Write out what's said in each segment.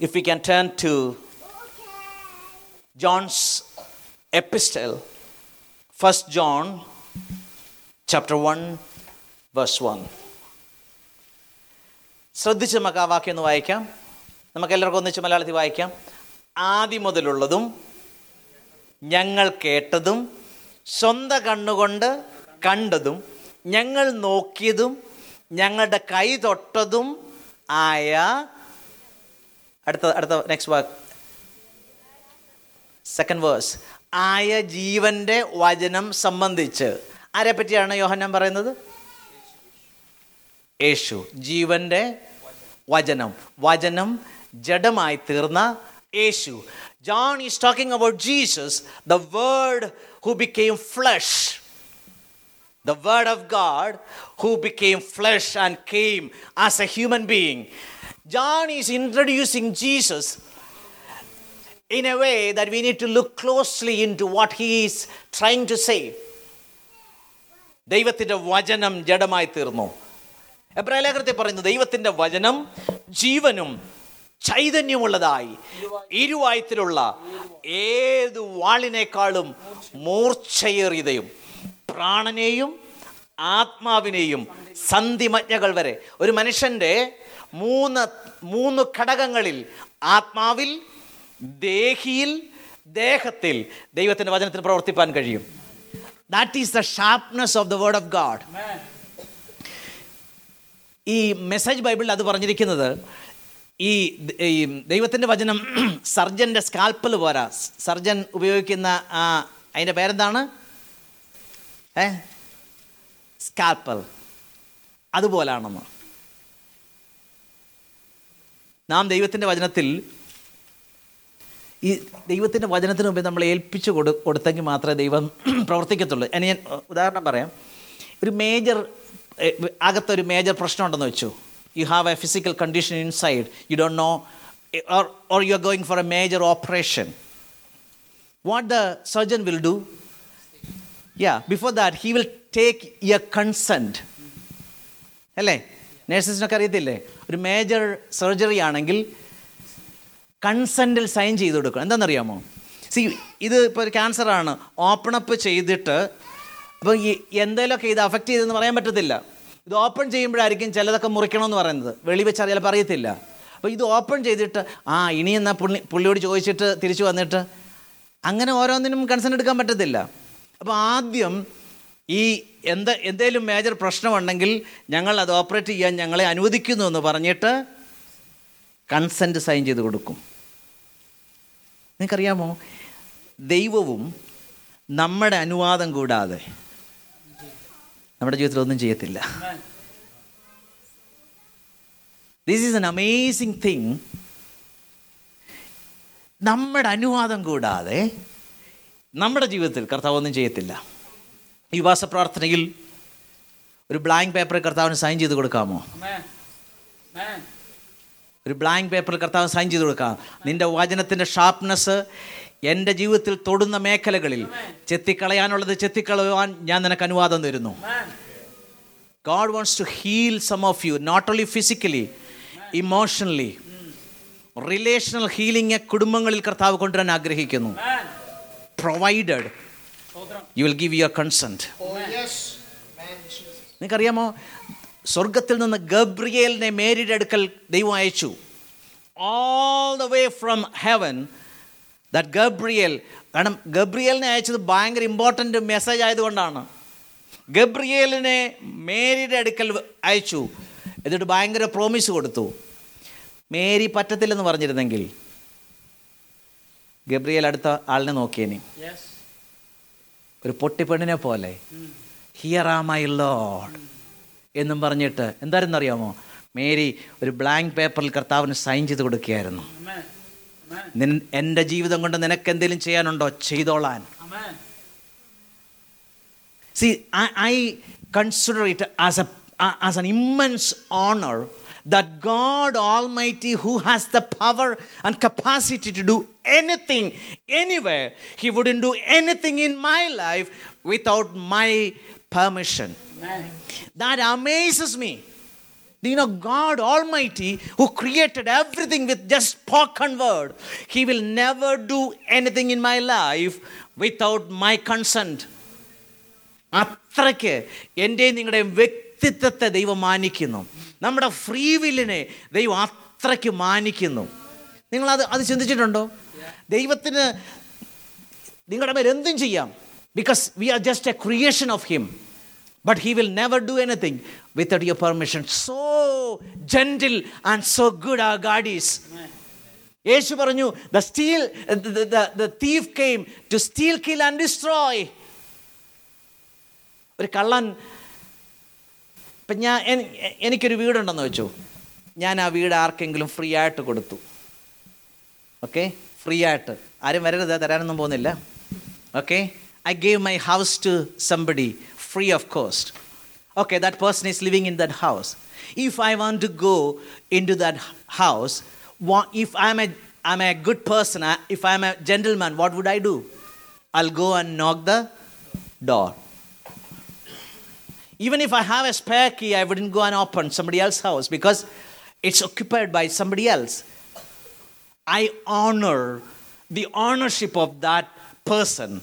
if we can turn to John's epistle, First John chapter 1, verse 1. ശ്രദ്ധിച്ച് നമുക്ക് ആ വാക്യം ഒന്ന് വായിക്കാം നമുക്ക് എല്ലാവർക്കും ഒന്നിച്ച് മലയാളത്തിൽ വായിക്കാം ആദ്യം മുതലുള്ളതും ഞങ്ങൾ കേട്ടതും സ്വന്തം കണ്ണുകൊണ്ട് കണ്ടതും ഞങ്ങൾ നോക്കിയതും ഞങ്ങളുടെ കൈ തൊട്ടതും ആയ അടുത്ത അടുത്ത നെക്സ്റ്റ് വാക്ക് സെക്കൻഡ് വേഴ്സ് ആയ ജീവന്റെ വചനം സംബന്ധിച്ച്. ആരെ പറ്റിയാണ് യോഹന്നാൻ പറയുന്നത്? യേശു. ജീവന്റെ വചനം. വചനം ജഡമായി തീർന്ന യേശു. John is talking about Jesus the word who became flesh the word of God who became flesh and came as a human being. John is introducing Jesus in a way that we need to look closely into what he is trying to say. ദൈവത്തിന്റെ വചനം ജഡമായി തീർന്നു. എബ്രാലേഖനത്തെ പറയുന്നു ദൈവത്തിന്റെ വചനം ജീവനും ചൈതന്യമുള്ളതായി. ഇരുവായത്തിലുള്ള ഏത് വാളിനേക്കാളും മൂർച്ചയേറിയതയും പ്രാണനെയും ആത്മാവിനെയും സന്ധിമജ്ഞകൾ വരെ. ഒരു മനുഷ്യന്റെ മൂന്ന് മൂന്ന് ഘടകങ്ങളിൽ ആത്മാവിൽ ദേഹിയിൽ ദേഹത്തിൽ ദൈവത്തിന്റെ വചനത്തിന് പ്രവർത്തിപ്പാൻ കഴിയും. That is the sharpness of the word of God ഈ മെസ്സേജ് ബൈബിളിൽ അത് പറഞ്ഞിരിക്കുന്നത് ഈ ദൈവത്തിന്റെ വചനം സർജന്റെ സ്കാൽപ്പൽ പോരാ. സർജൻ ഉപയോഗിക്കുന്ന ആ അതിന്റെ പേരെന്താണ്? ഏ? സ്കാൽപ്പൽ അതുപോലാണെന്ന്. നാം ദൈവത്തിന്റെ വചനത്തിൽ ഈ ദൈവത്തിന്റെ വചനത്തിന് മുമ്പേ നമ്മൾ ഏൽപ്പിച്ചു കൊടു കൊടുത്തെങ്കിൽ മാത്രമേ ദൈവം പ്രവർത്തിക്കത്തുള്ളൂ. ഇനി ഞാൻ ഉദാഹരണം പറയാം. ഒരു മേജർ അകത്തൊരു മേജർ പ്രശ്നം ഉണ്ടെന്ന് വെച്ചു you have a physical condition inside you don't know or or you are going for a major operation what the surgeon will do yeah before that he will take your consent അല്ലേ? നേഴ്സസിനൊക്കെ അറിയത്തില്ലേ? ഒരു major surgery ആണെങ്കിൽ കൺസെന്റിൽ sign ചെയ്ത് കൊടുക്കണം. എന്താണെന്നറിയാമോ? C ഇത് ഇപ്പോൾ ഒരു ക്യാൻസറാണ് ഓപ്പൺ അപ്പ് ചെയ്തിട്ട് അപ്പോൾ ഈ എന്തെങ്കിലുമൊക്കെ ഇത് അഫക്റ്റ് ചെയ്തെന്ന് പറയാൻ പറ്റത്തില്ല. ഇത് ഓപ്പൺ ചെയ്യുമ്പോഴായിരിക്കും ചിലതൊക്കെ മുറിക്കണമെന്ന് പറയുന്നത്. വെളി വെച്ച് ചിലപ്പോൾ അറിയത്തില്ല. അപ്പോൾ ഇത് ഓപ്പൺ ചെയ്തിട്ട് ആ ഇനി എന്നാൽ പുള്ളി പുള്ളിയോട് ചോദിച്ചിട്ട് തിരിച്ചു വന്നിട്ട്? അങ്ങനെ ഓരോന്നിനും കൺസെന്റ് എടുക്കാൻ പറ്റത്തില്ല. അപ്പോൾ ആദ്യം ഈ എന്ത് എന്തേലും മേജർ പ്രശ്നമുണ്ടെങ്കിൽ ഞങ്ങൾ അത് ഓപ്പറേറ്റ് ചെയ്യാൻ ഞങ്ങളെ അനുവദിക്കുന്നു എന്ന് പറഞ്ഞിട്ട് കൺസെന്റ് സൈൻ ചെയ്ത് കൊടുക്കും. നിങ്ങൾക്കറിയാമോ? ദൈവവും നമ്മുടെ അനുവാദം കൂടാതെ നമ്മുടെ ജീവിതത്തിൽ ഒന്നും ചെയ്യത്തില്ല. This is an amazing thing നമ്മുടെ അനുവാദം കൂടാതെ നമ്മുടെ ജീവിതത്തിൽ കർത്താവ് ഒന്നും ചെയ്യത്തില്ല. ഈ ഉപവാസ പ്രാർത്ഥനയിൽ ഒരു ബ്ലാങ്ക് പേപ്പർ കർത്താവിന് സൈൻ ചെയ്ത് കൊടുക്കാമോ? ഒരു ബ്ലാങ്ക് പേപ്പറിൽ കർത്താവ് സൈൻ ചെയ്ത് കൊടുക്കാം. നിന്റെ വചനത്തിന്റെ ഷാർപ്നെസ് എന്റെ ജീവിതത്തിൽ തൊടുന്ന മേഖലകളിൽ ചെത്തിക്കളയാനുള്ളത് ചെത്തിക്കളയാൻ ഞാൻ നിനക്ക് അനുവാദം തരുന്നു. God wants to heal some of you not only physically emotionally relational healing കുടുംബങ്ങളിൽ കർത്താവ് കൊണ്ടുവരാൻ ആഗ്രഹിക്കുന്നു. Provided you will give your consent. നിങ്ങൾക്കറിയാമോ? സ്വർഗത്തിൽ നിന്ന് ഗബ്രിയേലിനെ മേരിയുടെ അടുക്കൽ ദൈവം അയച്ചു. All the way from heaven that Gabriel കാരണം ഗബ്രിയേലിനെ അയച്ചത് ഭയങ്കര ഇമ്പോർട്ടന്റ് മെസ്സേജ് ആയതുകൊണ്ടാണ്. ഗബ്രിയേലിനെ മേരിയുടെ അടുക്കൽ അയച്ചു. എന്നിട്ട് ഭയങ്കര പ്രോമിസ് കൊടുത്തു. മേരി പറ്റത്തില്ലെന്ന് പറഞ്ഞിരുന്നെങ്കിൽ ഗബ്രിയേൽ അടുത്ത ആളിനെ നോക്കിയേനെ. Yes. ഒരു പൊട്ടിപ്പെണ്ണിനെ പോലെ. ഹിയർ ആ മൈ ലോഡ് എന്നും പറഞ്ഞിട്ട് എന്തായിരുന്നു അറിയാമോ മേരി ഒരു ബ്ലാങ്ക് പേപ്പറിൽ കർത്താവിന് സൈൻ ചെയ്ത് കൊടുക്കുകയായിരുന്നു. എന്റെ ജീവിതം കൊണ്ട് നിനക്ക് എന്തെങ്കിലും ചെയ്യാനുണ്ടോ? ചെയ്തോളാൻ. See I consider it as a as an immense honour that God Almighty, who has the power and capacity to do anything, anywhere, He wouldn't do anything in my life without my permission. Amen. That amazes me. Do you know God Almighty, who created everything with just spoken word, He will never do anything in my life without my consent. അത്രയ്ക്ക് എൻ്റെയും നിങ്ങളുടെയും വ്യക്തിത്വത്തെ ദൈവം മാനിക്കുന്നു നമ്മുടെ free വില്ലിനെ ദൈവം അത്രയ്ക്ക് മാനിക്കുന്നു. നിങ്ങളത് അത് ചിന്തിച്ചിട്ടുണ്ടോ? ദൈവത്തിന് നിങ്ങളുടെ മേൽ എന്തും ചെയ്യാം. Because we are just a creation of him but he will never do anything without your permission so gentle and so good ആ ഗാഡീസ് യേശു പറഞ്ഞു the steal the thief came to steal kill and destroy ഒരു കള്ളൻ ഇപ്പം ഞാൻ N- എനിക്കൊരു വീടുണ്ടെന്ന് വെച്ചു. ഞാൻ ആ വീട് ആർക്കെങ്കിലും ഫ്രീ ആയിട്ട് കൊടുത്തു. ഓക്കെ ഫ്രീ ആയിട്ട്. ആരും വരരുത് തരാനൊന്നും പോകുന്നില്ല. Okay I gave my house to somebody free of cost okay that person is living in that house if I want to go in to that house if I am a I am a good person if I am a gentleman what would I do I'll go and knock the door. Even if I have a spare key, I wouldn't go and open somebody else's house because it's occupied by somebody else. I honor the ownership of that person.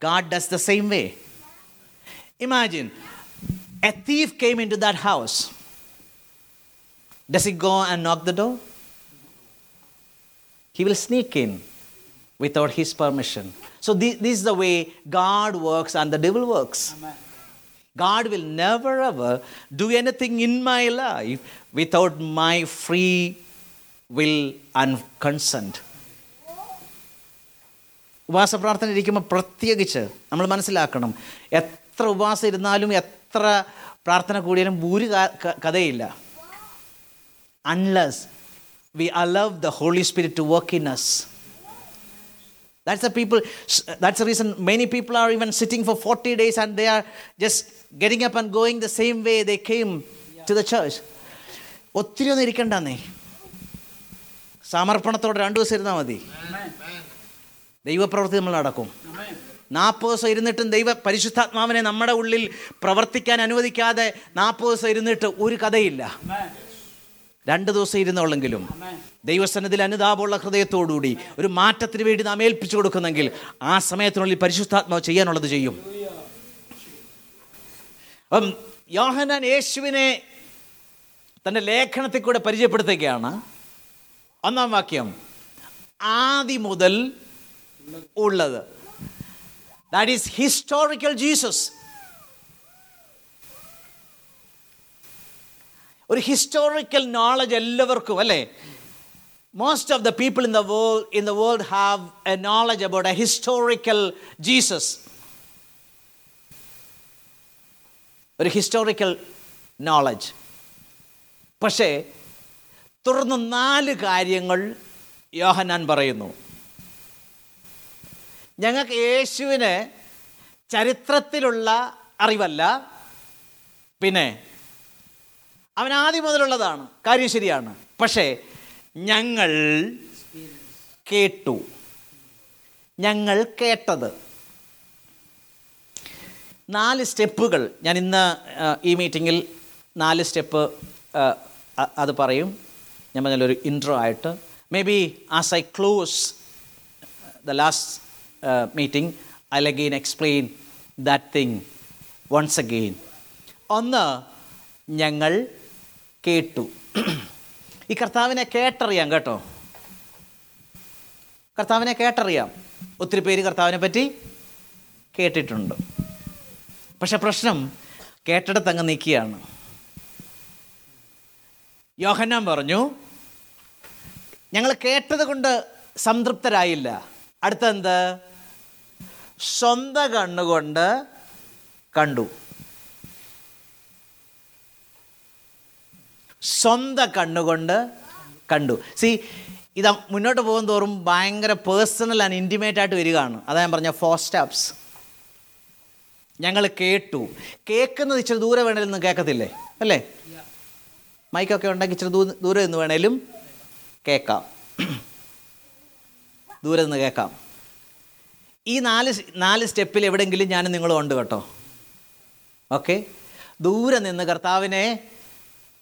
God does the same way. Imagine a thief came into that house. Does he go and knock the door? He will sneak in without his permission. So, thi- this is the way God works and the devil works. God will never ever do anything in my life without my free will and consent. ഉപവാസ പ്രാർത്ഥന ഇരിക്കുമ്പോൾ പ്രത്യേകിച്ച് നമ്മൾ മനസ്സിലാക്കണം എത്ര ഉപവാസം ഇരുന്നാലും എത്ര പ്രാർത്ഥന കൂടിയാലും ഒരു ക- ക- കഥയില്ല unless we allow the holy spirit to work in us That's the people, that's the reason many people are even sitting for 40 days and they are just getting up and going the same way they came to the church. ഒത്തിരി ഒന്നും ഇരിക്കണ്ടെന്നേ സമർപ്പണത്തോടെ രണ്ടു ദിവസം ഇരുന്നാൽ മതി. ദൈവപ്രവൃത്തി നമ്മൾ നടക്കും. നാൽപ്പത് ദിവസം ഇരുന്നിട്ടും ദൈവ പരിശുദ്ധാത്മാവിനെ നമ്മുടെ ഉള്ളിൽ പ്രവർത്തിക്കാൻ അനുവദിക്കാതെ നാൽപ്പത് ദിവസം ഇരുന്നിട്ട് ഒരു കഥയില്ല. രണ്ട് ദിവസം ഇരുന്നുള്ളെങ്കിലും ദൈവസന്നതിൽ അനുതാപമുള്ള ഹൃദയത്തോടുകൂടി ഒരു മാറ്റത്തിന് വേണ്ടി നാം ഏൽപ്പിച്ചു കൊടുക്കുന്നെങ്കിൽ ആ സമയത്തിനുള്ളിൽ പരിശുദ്ധാത്മാവ് ചെയ്യാനുള്ളത് ചെയ്യും. അപ്പം യോഹനാൻ യേശുവിനെ തന്റെ ലേഖനത്തിൽ കൂടെ പരിചയപ്പെടുത്തുകയാണ്. ഒന്നാം വാക്യം ആദി മുതൽ ഉള്ളത്. ദാറ്റ് ഈസ് ഹിസ്റ്റോറിക്കൽ ജീസസ് ഒരു ഹിസ്റ്റോറിക്കൽ നോളജ് എല്ലാവർക്കും അല്ലേ? Most of the people in the world in the world have a knowledge about a historical Jesus ഒരു ഹിസ്റ്റോറിക്കൽ നോളജ് പക്ഷേ തുടർന്ന് നാല് കാര്യങ്ങൾ യോഹനാൻ പറയുന്നു. ഞങ്ങൾക്ക് യേശുവിന് ചരിത്രത്തിലുള്ള അറിവല്ല. പിന്നെ അവൻ ആദ്യം മുതലുള്ളതാണ്. കാര്യം ശരിയാണ്. പക്ഷേ ഞങ്ങൾ കേട്ടു. ഞങ്ങൾ കേട്ടത്. നാല് സ്റ്റെപ്പുകൾ. ഞാൻ ഇന്ന് ഈ മീറ്റിങ്ങിൽ നാല് സ്റ്റെപ്പ് അത് പറയും. ഞാൻ പറഞ്ഞൊരു ഇൻട്രോ ആയിട്ട്. Maybe as I close the last meeting I again explain that thing once again. ഒന്ന് ഞങ്ങൾ കേട്ടു. ഈ കർത്താവിനെ കേട്ടറിയാം കേട്ടോ. കർത്താവിനെ കേട്ടറിയാം. ഒത്തിരി പേര് കർത്താവിനെ പറ്റി കേട്ടിട്ടുണ്ട്. പക്ഷെ പ്രശ്നം കേട്ടിടത്ത് അങ്ങ് നിൽക്കുകയാണ്. യോഹന്നാൻ പറഞ്ഞു ഞങ്ങൾ കേട്ടത് കൊണ്ട് സംതൃപ്തരായില്ല. അടുത്തെന്ത്? സ്വന്തം കണ്ണുകൊണ്ട് കണ്ടു സ്വന്തം കണ്ണുകൊണ്ട് കണ്ടു സി ഇത് മുന്നോട്ട് പോകും തോറും ഭയങ്കര പേഴ്സണൽ ആൻഡ് ഇന്റിമേറ്റ് ആയിട്ട് വരികയാണ്. അതാ ഞാൻ പറഞ്ഞ ഫോർ സ്റ്റെപ്സ് ഞങ്ങൾ കേട്ടു. കേൾക്കുന്നത് ഇച്ചിരി ദൂരെ വേണേലും കേൾക്കത്തില്ലേ? അല്ലേ? മൈക്കൊക്കെ ഉണ്ടെങ്കിൽ ഇച്ചിരി ദൂരെ നിന്ന് വേണേലും കേൾക്കാം. ദൂരെ നിന്ന് കേൾക്കാം. ഈ നാല് നാല് സ്റ്റെപ്പിൽ എവിടെയെങ്കിലും ഞാൻ നിങ്ങളും ഉണ്ട് കേട്ടോ. ഓക്കെ? ദൂരെ നിന്ന് കർത്താവിനെ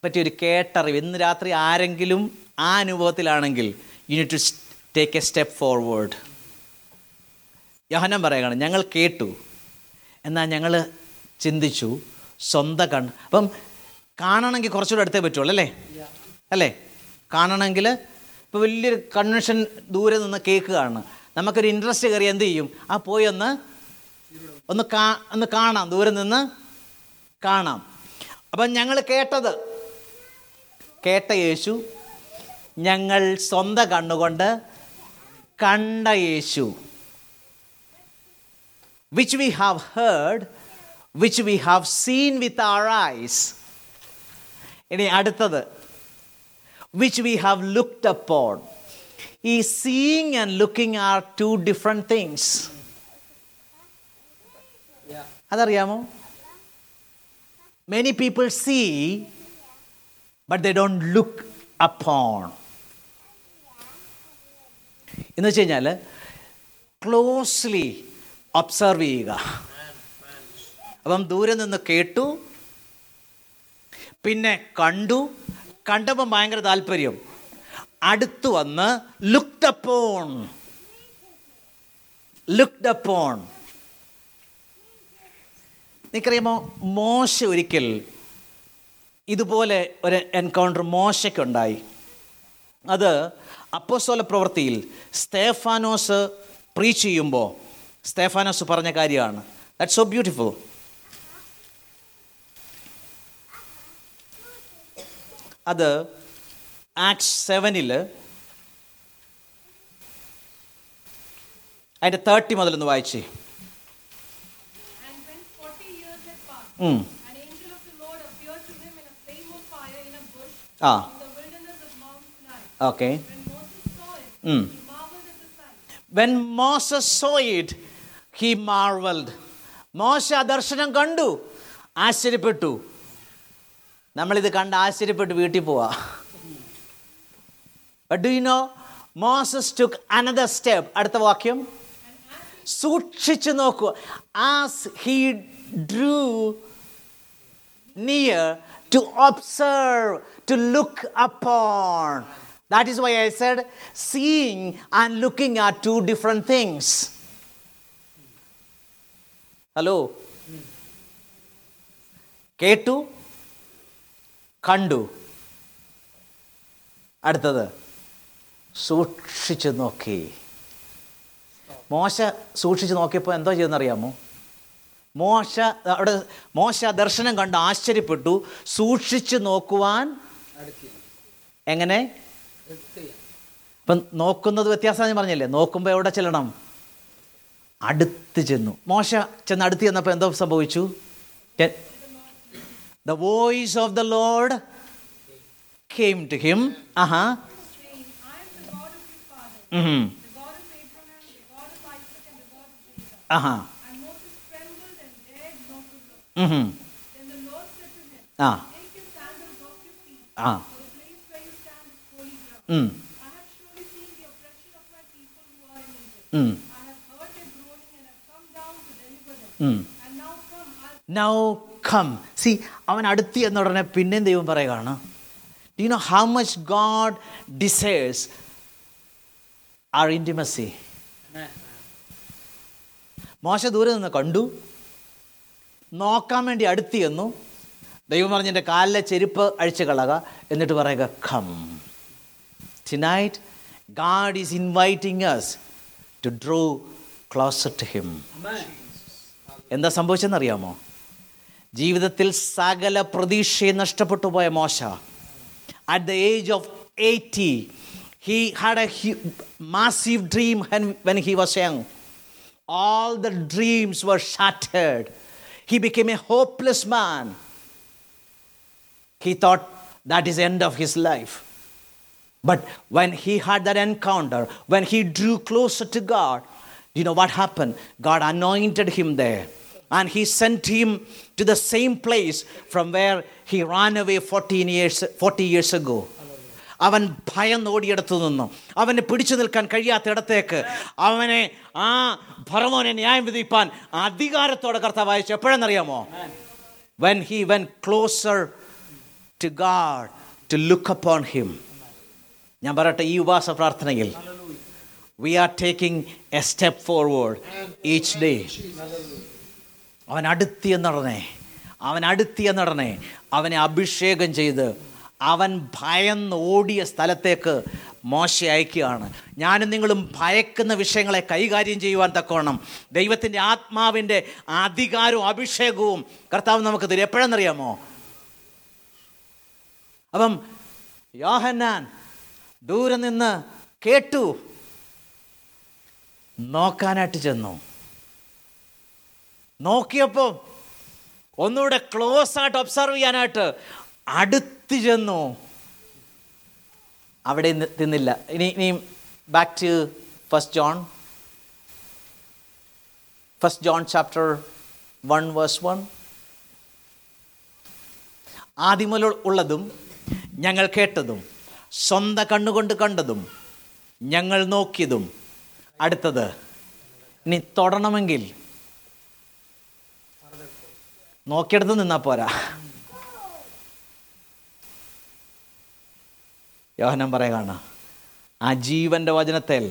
പറ്റിയൊരു കേട്ടറിവ്. ഇന്ന് രാത്രി ആരെങ്കിലും ആ അനുഭവത്തിലാണെങ്കിൽ you need to take a step forward യോഹനം പറയുകയാണ് ഞങ്ങൾ കേട്ടു. എന്നാൽ ഞങ്ങൾ ചിന്തിച്ചു. സ്വന്തം കണ് അപ്പം കാണണമെങ്കിൽ കുറച്ചുകൂടെ അടുത്തേ പറ്റുള്ളൂ അല്ലേ? അല്ലേ? കാണണമെങ്കിൽ ഇപ്പോൾ വലിയൊരു കൺവെൻഷൻ ദൂരെ നിന്ന് കേക്ക് കാണണം നമുക്കൊരു ഇൻട്രസ്റ്റ് കയറി എന്ത് ചെയ്യും? ആ പോയി ഒന്ന് ഒന്ന് കാ ഒന്ന് കാണാം. ദൂരെ നിന്ന് കാണാം. അപ്പം ഞങ്ങൾ കേട്ടത് കേട്ട യേശു ഞങ്ങൾ സ്വന്തം കണ്ണുകൊണ്ട് കണ്ട യേശു. which we have heard, which we have seen with our eyes. ഇനി അടുത്തത് which we have looked upon. ഈ seeing and looking are two different things. അതറിയാമോ many people see but they don't look upon എന്ന് വെച്ച് കഴിഞ്ഞാൽ closely observe ചെയ്യുക. അപ്പം ദൂരെ നിന്ന് കേട്ടു പിന്നെ കണ്ടു. കണ്ടപ്പം ഭയങ്കര താല്പര്യം. അടുത്തു വന്ന് ലുക്ഡ് അപ്പോൺ ലുക്ഡ് മോശ ഒരിക്കൽ ഇതുപോലെ ഒരു എൻകൗണ്ടർ മോശയ്ക്കുണ്ടായി. അത് അപ്പോസോല പ്രവൃത്തിയിൽ സ്തേഫാനോസ് പ്രീച്ച് ചെയ്യുമ്പോൾ സ്റ്റേഫാനോസ് പറഞ്ഞ കാര്യമാണ്. ദാറ്റ് സോ ബ്യൂട്ടിഫുൾ അത് ആക്ട് സെവനിൽ അതിന്റെ തേർട്ടി മുതലൊന്ന് വായിച്ചേ. ആ. Okay when Moses saw it he marvelled മോശ ആ ദർശനം കണ്ടു. ആശ്ചര്യപ്പെട്ടു. നമ്മളിത് കണ്ട് ആശ്ചര്യപ്പെട്ട് വീട്ടിൽ പോവാ. Do you know Moses took another step അടുത്ത വാക്യം. സൂക്ഷിച്ചു നോക്കൂ. As he drew near to observe, to look upon. That is why I said seeing and looking are two different things. Hello. കേട്ടു കണ്ടു. അടുത്തത് സൂക്ഷിച്ചു നോക്കി. മോശ സൂക്ഷിച്ചു നോക്കിയപ്പോൾ എന്തോ ചെയ്തെന്നറിയാമോ മോശ അവിടെ മോശ ദർശനം കണ്ട് ആശ്ചര്യപ്പെട്ടു. സൂക്ഷിച്ചു നോക്കുവാൻ എങ്ങനെ? ഇപ്പം നോക്കുന്നത് വ്യത്യാസം പറഞ്ഞില്ലേ? നോക്കുമ്പോൾ എവിടെ ചെല്ലണം? അടുത്ത് ചെന്നു മോശ ചെന്ന് അടുത്ത് ചെന്നപ്പോൾ എന്തോ സംഭവിച്ചു the voice of the Lord came to him Aaha saying, I am the God of your father, ഉം. the God of Abraham, the God of Isaac, and the God of Jacob. ആഹാ And Moses trembled now come see അവൻ അടുത്തി എന്ന ഉടനെ പിന്നെയും ദൈവം പറയുകയാണ്. Do know how much God desires our intimacy മോശ ദൂരെ നിന്ന് കണ്ടു. നോക്കാൻ വേണ്ടി അടുത്തി എന്നു. ദൈവം പറഞ്ഞ് എന്റെ കാലിലെ ചെരുപ്പ് അഴിച്ചു കളക. എന്നിട്ട് പറയുക come tonight God is inviting us to draw closer to him എന്താ സംഭവിച്ചെന്നറിയാമോ ജീവിതത്തിൽ സകല പ്രതീക്ഷയും നഷ്ടപ്പെട്ടു പോയ മോശ at the age of eighty he had a massive dream when he was young all the dreams were shattered. He became a hopeless man. He thought that is the end of his life. But when he had that encounter, when he drew closer to God, you know what happened? God anointed him there. And he sent him to the same place from where he ran away 14 years, 40 years ago. അവൻ ഭയന്ന് ഓടിയെടുത്തു നിന്നു അവന് പിടിച്ചു നിൽക്കാൻ കഴിയാത്ത ഇടത്തേക്ക് അവനെ ആ ഭറവോനെ ന്യായം വിധിപ്പാൻ അധികാരത്തോടെ കർത്താവ് അയച്ചു എപ്പോഴെന്നറിയാമോ when he went closer to God to look upon him. ഞാൻ പറയട്ടെ ഈ ഉപവാസ പ്രാർത്ഥനയിൽ we are taking a step forward each day അവൻ അടുത്തിയെന്നുടനെ അവൻ അടുത്തിയെന്നുടനെ അവനെ അഭിഷേകം ചെയ്ത് അവൻ ഭയന്ന് ഓടിയ സ്ഥലത്തേക്ക് മോശ അയക്കുകയാണ്. ഞാനും നിങ്ങളും ഭയക്കുന്ന വിഷയങ്ങളെ കൈകാര്യം ചെയ്യുവാൻ തക്കവണ്ണം ദൈവത്തിന്റെ ആത്മാവിന്റെ അധികാരവും അഭിഷേകവും കർത്താവ് നമുക്ക് തരും. എപ്പോഴെന്നറിയാമോ? അപ്പം യോഹന്നാൻ ദൂരെ നിന്ന് കേട്ടു. നോക്കാനായിട്ട് ചെന്നു. നോക്കിയപ്പോൾ ഒന്നുകൂടെ ക്ലോസ് ആയിട്ട് ഒബ്സർവ് ചെയ്യാനായിട്ട് അടുത്ത് ചെന്നു. അവിടെ തിന്നില്ല. ഇനി ഇനി back to first John first John chapter one verse one ആദ്യമുല ഉള്ളതും ഞങ്ങൾ കേട്ടതും സ്വന്തം കണ്ണുകൊണ്ട് കണ്ടതും ഞങ്ങൾ നോക്കിയതും. അടുത്തത് ഇനി തൊടണമെങ്കിൽ നോക്കിയെടുത്ത് നിന്നാ പോരാ യോഹനം പറയുകയാണ് ആ ജീവന്റെ വചനത്തിൽ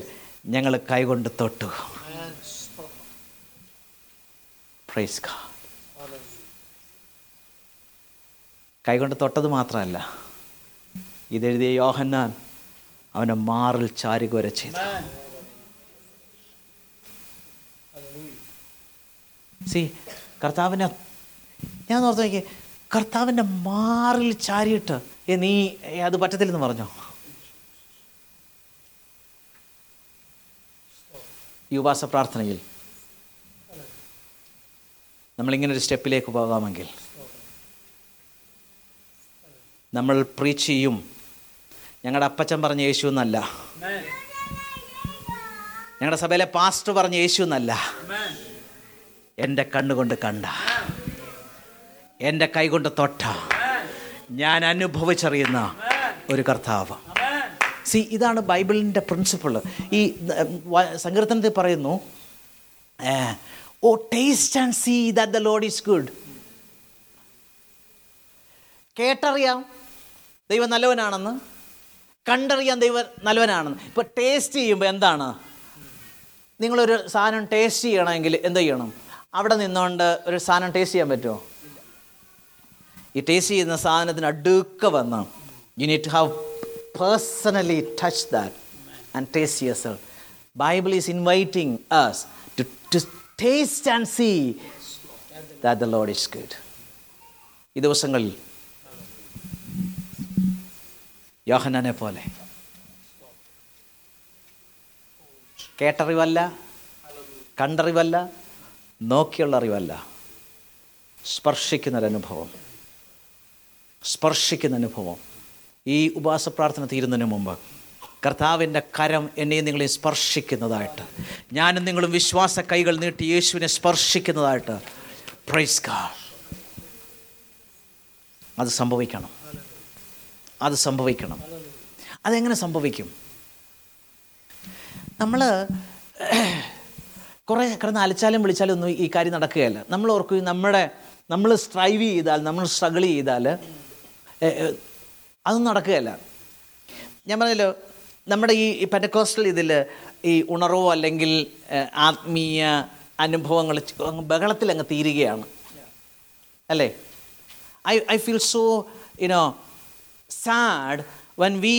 ഞങ്ങൾ കൈകൊണ്ട് തൊട്ടു. പ്രൈസ് കൈകൊണ്ട് തൊട്ടത് മാത്രമല്ല ഇതെഴുതിയ യോഹന്നാൻ അവനെ മാറിൽ ചാരുകുര ചെയ്തു Amen. സി കർത്താവിനെ ഞാൻ ഓർത്തു നോക്കി കർത്താവിന്റെ മാറിൽ ചാരിയിട്ട് നീ അത് പറ്റത്തില്ലെന്ന് പറഞ്ഞോ? ഉപവാസ പ്രാർത്ഥനയിൽ നമ്മളിങ്ങനെ ഒരു സ്റ്റെപ്പിലേക്ക് പോകാമെങ്കിൽ നമ്മൾ പ്രീച്ച് ചെയ്യും. ഞങ്ങളുടെ അപ്പച്ചൻ പറഞ്ഞ യേശു എന്നല്ല. ഞങ്ങളുടെ സഭയിലെ പാസ്റ്റർ പറഞ്ഞ യേശു എന്നല്ല. എന്റെ കണ്ണുകൊണ്ട് കണ്ട. എന്റെ കൈകൊണ്ട് തൊട്ട. ഞാൻ അനുഭവിച്ചറിയുന്ന ഒരു കർത്താവ്. സി ഇതാണ് ബൈബിളിന്റെ പ്രിൻസിപ്പിൾ ഈ സങ്കീർത്തനത്തിൽ പറയുന്നു O taste and see that the Lord is good കേട്ടറിയാം ദൈവം നല്ലവനാണെന്ന് കണ്ടറിയാം ദൈവം നല്ലവനാണെന്ന്. ഇപ്പോൾ ടേസ്റ്റ് ചെയ്യുമ്പോൾ എന്താണ്? നിങ്ങളൊരു സാധനം ടേസ്റ്റ് ചെയ്യണമെങ്കിൽ എന്ത് ചെയ്യണം? അവിടെ നിന്നുകൊണ്ട് ഒരു സാധനം ടേസ്റ്റ് ചെയ്യാൻ പറ്റുമോ? ഈ ടേസ്റ്റ് ചെയ്യുന്ന സാധനത്തിന് അടുക്ക വന്ന് you need to have personally touch that and taste your self Bible is inviting us to to taste and see that the Lord is good ഈ ദിവസങ്ങളിൽ യോഹനനെ പോലെ. കേട്ടറിവല്ല കണ്ടറിവല്ല നോക്കിയുള്ള അറിവല്ല സ്പർശിക്കുന്നൊരനുഭവം. സ്പർശിക്കുന്ന അനുഭവം. ഈ ഉപവാസ പ്രാർത്ഥന തീരുന്നതിന് മുമ്പ് കർത്താവിന്റെ കരം എന്നെയും നിങ്ങളെ സ്പർശിക്കുന്നതായിട്ട് ഞാനും നിങ്ങളും വിശ്വാസ കൈകൾ നീട്ടി യേശുവിനെ സ്പർശിക്കുന്നതായിട്ട്. പ്രൈസ് കാർ അത് സംഭവിക്കണം. അത് സംഭവിക്കണം. അതെങ്ങനെ സംഭവിക്കും? നമ്മൾ കുറേ കിടന്ന് അലച്ചാലും വിളിച്ചാലും ഒന്നും ഈ കാര്യം നടക്കുകയല്ല. നമ്മൾ ഓർക്കും നമ്മുടെ നമ്മൾ സ്ട്രൈവ് ചെയ്താൽ നമ്മൾ സ്ട്രഗിൾ ചെയ്താൽ അതൊന്നും നടക്കുകയല്ല ഞാൻ പറഞ്ഞല്ലോ നമ്മുടെ ഈ പെന്റക്കോസ്റ്റൽ ഇതിൽ ഈ ഉണർവോ അല്ലെങ്കിൽ ആത്മീയ അനുഭവങ്ങൾ അങ്ങ് ബഹളത്തിൽ അങ്ങ് തീരുകയാണ് അല്ലേ I I feel so you know sad when we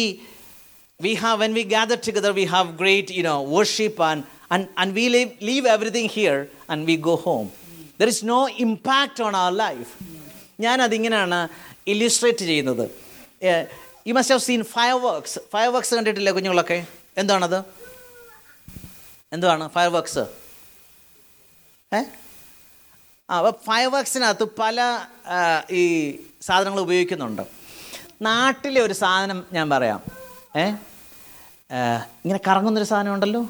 we have when we gather together we have great you know worship and and, and we leave, leave everything here and we go home there is no impact on our life ഞാൻ അതിങ്ങനെയാണ് illustrate ചെയ്യുന്നത്. You must have seen fireworks fireworks കണ്ടിട്ടില്ലേ കുഞ്ഞുങ്ങളൊക്കെ? എന്താണത്? എന്തുവാണ് fireworks ഏ? ആ അപ്പോൾ ഫയർ വർക്ക്സിനകത്ത് പല ഈ സാധനങ്ങൾ ഉപയോഗിക്കുന്നുണ്ട്. നാട്ടിലെ ഒരു സാധനം ഞാൻ പറയാം. ഏ? ഇങ്ങനെ കറങ്ങുന്നൊരു സാധനം ഉണ്ടല്ലോ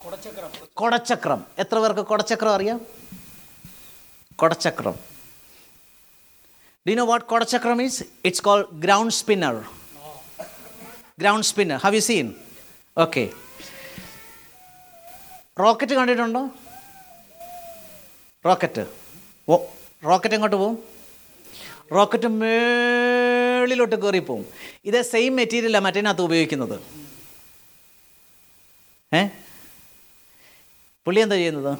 കൊടച്ചക്രം. കൊടച്ചക്രം. എത്ര പേർക്ക് കൊടച്ചക്രം അറിയാം? കൊടച്ചക്രം. ഡു യു നോ വാട്ട് കൊടച്ചക്രം is? It's called ground spinner. Ground spinner have you seen okay rocket കണ്ടിട്ടുണ്ടോ? റോക്കറ്റ് ഓ റോക്കറ്റ് എങ്ങോട്ട് പോവും? റോക്കറ്റ് മേളിലോട്ട് കയറിപ്പോവും ഇതേ സെയിം മെറ്റീരിയലാണ് മറ്റേനകത്ത് ഉപയോഗിക്കുന്നത്. ഏ? പുള്ളി എന്താ ചെയ്യുന്നത്?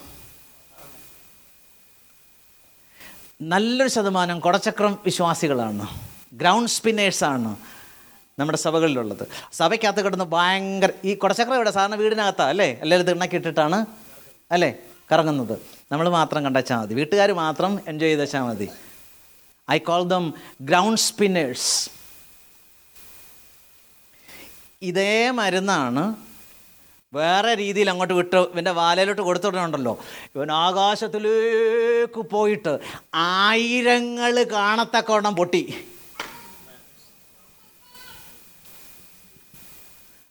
നല്ലൊരു ശതമാനം കുടച്ചക്രം വിശ്വാസികളാണ്. ഗ്രൗണ്ട് സ്പിന്നേഴ്സാണ് നമ്മുടെ സഭകളിലുള്ളത്. സഭയ്ക്കകത്ത് കിടന്ന് ഭയങ്കര ഈ കുടച്ചക്രം ഇവിടെ സാധാരണ വീടിനകത്താണ് അല്ലേ? എല്ലാവരും തിണ്ണക്കി ഇട്ടിട്ടാണ് അല്ലേ? കറങ്ങുന്നത്. നമ്മൾ മാത്രം കണ്ടച്ചാൽ മതി. വീട്ടുകാർ മാത്രം എൻജോയ് ചെയ്ത് വെച്ചാൽ മതി. I call them ground spinners ഇതേ മരുന്നാണ് വേറെ രീതിയിൽ അങ്ങോട്ട് വിട്ട് ഇവന്റെ വാലയിലോട്ട് കൊടുത്തിട്ടുണ്ടല്ലോ ഇവൻ ആകാശത്തിലേക്ക് പോയിട്ട് ആയിരങ്ങൾ കാണത്തക്കവണ്ണം പൊട്ടി.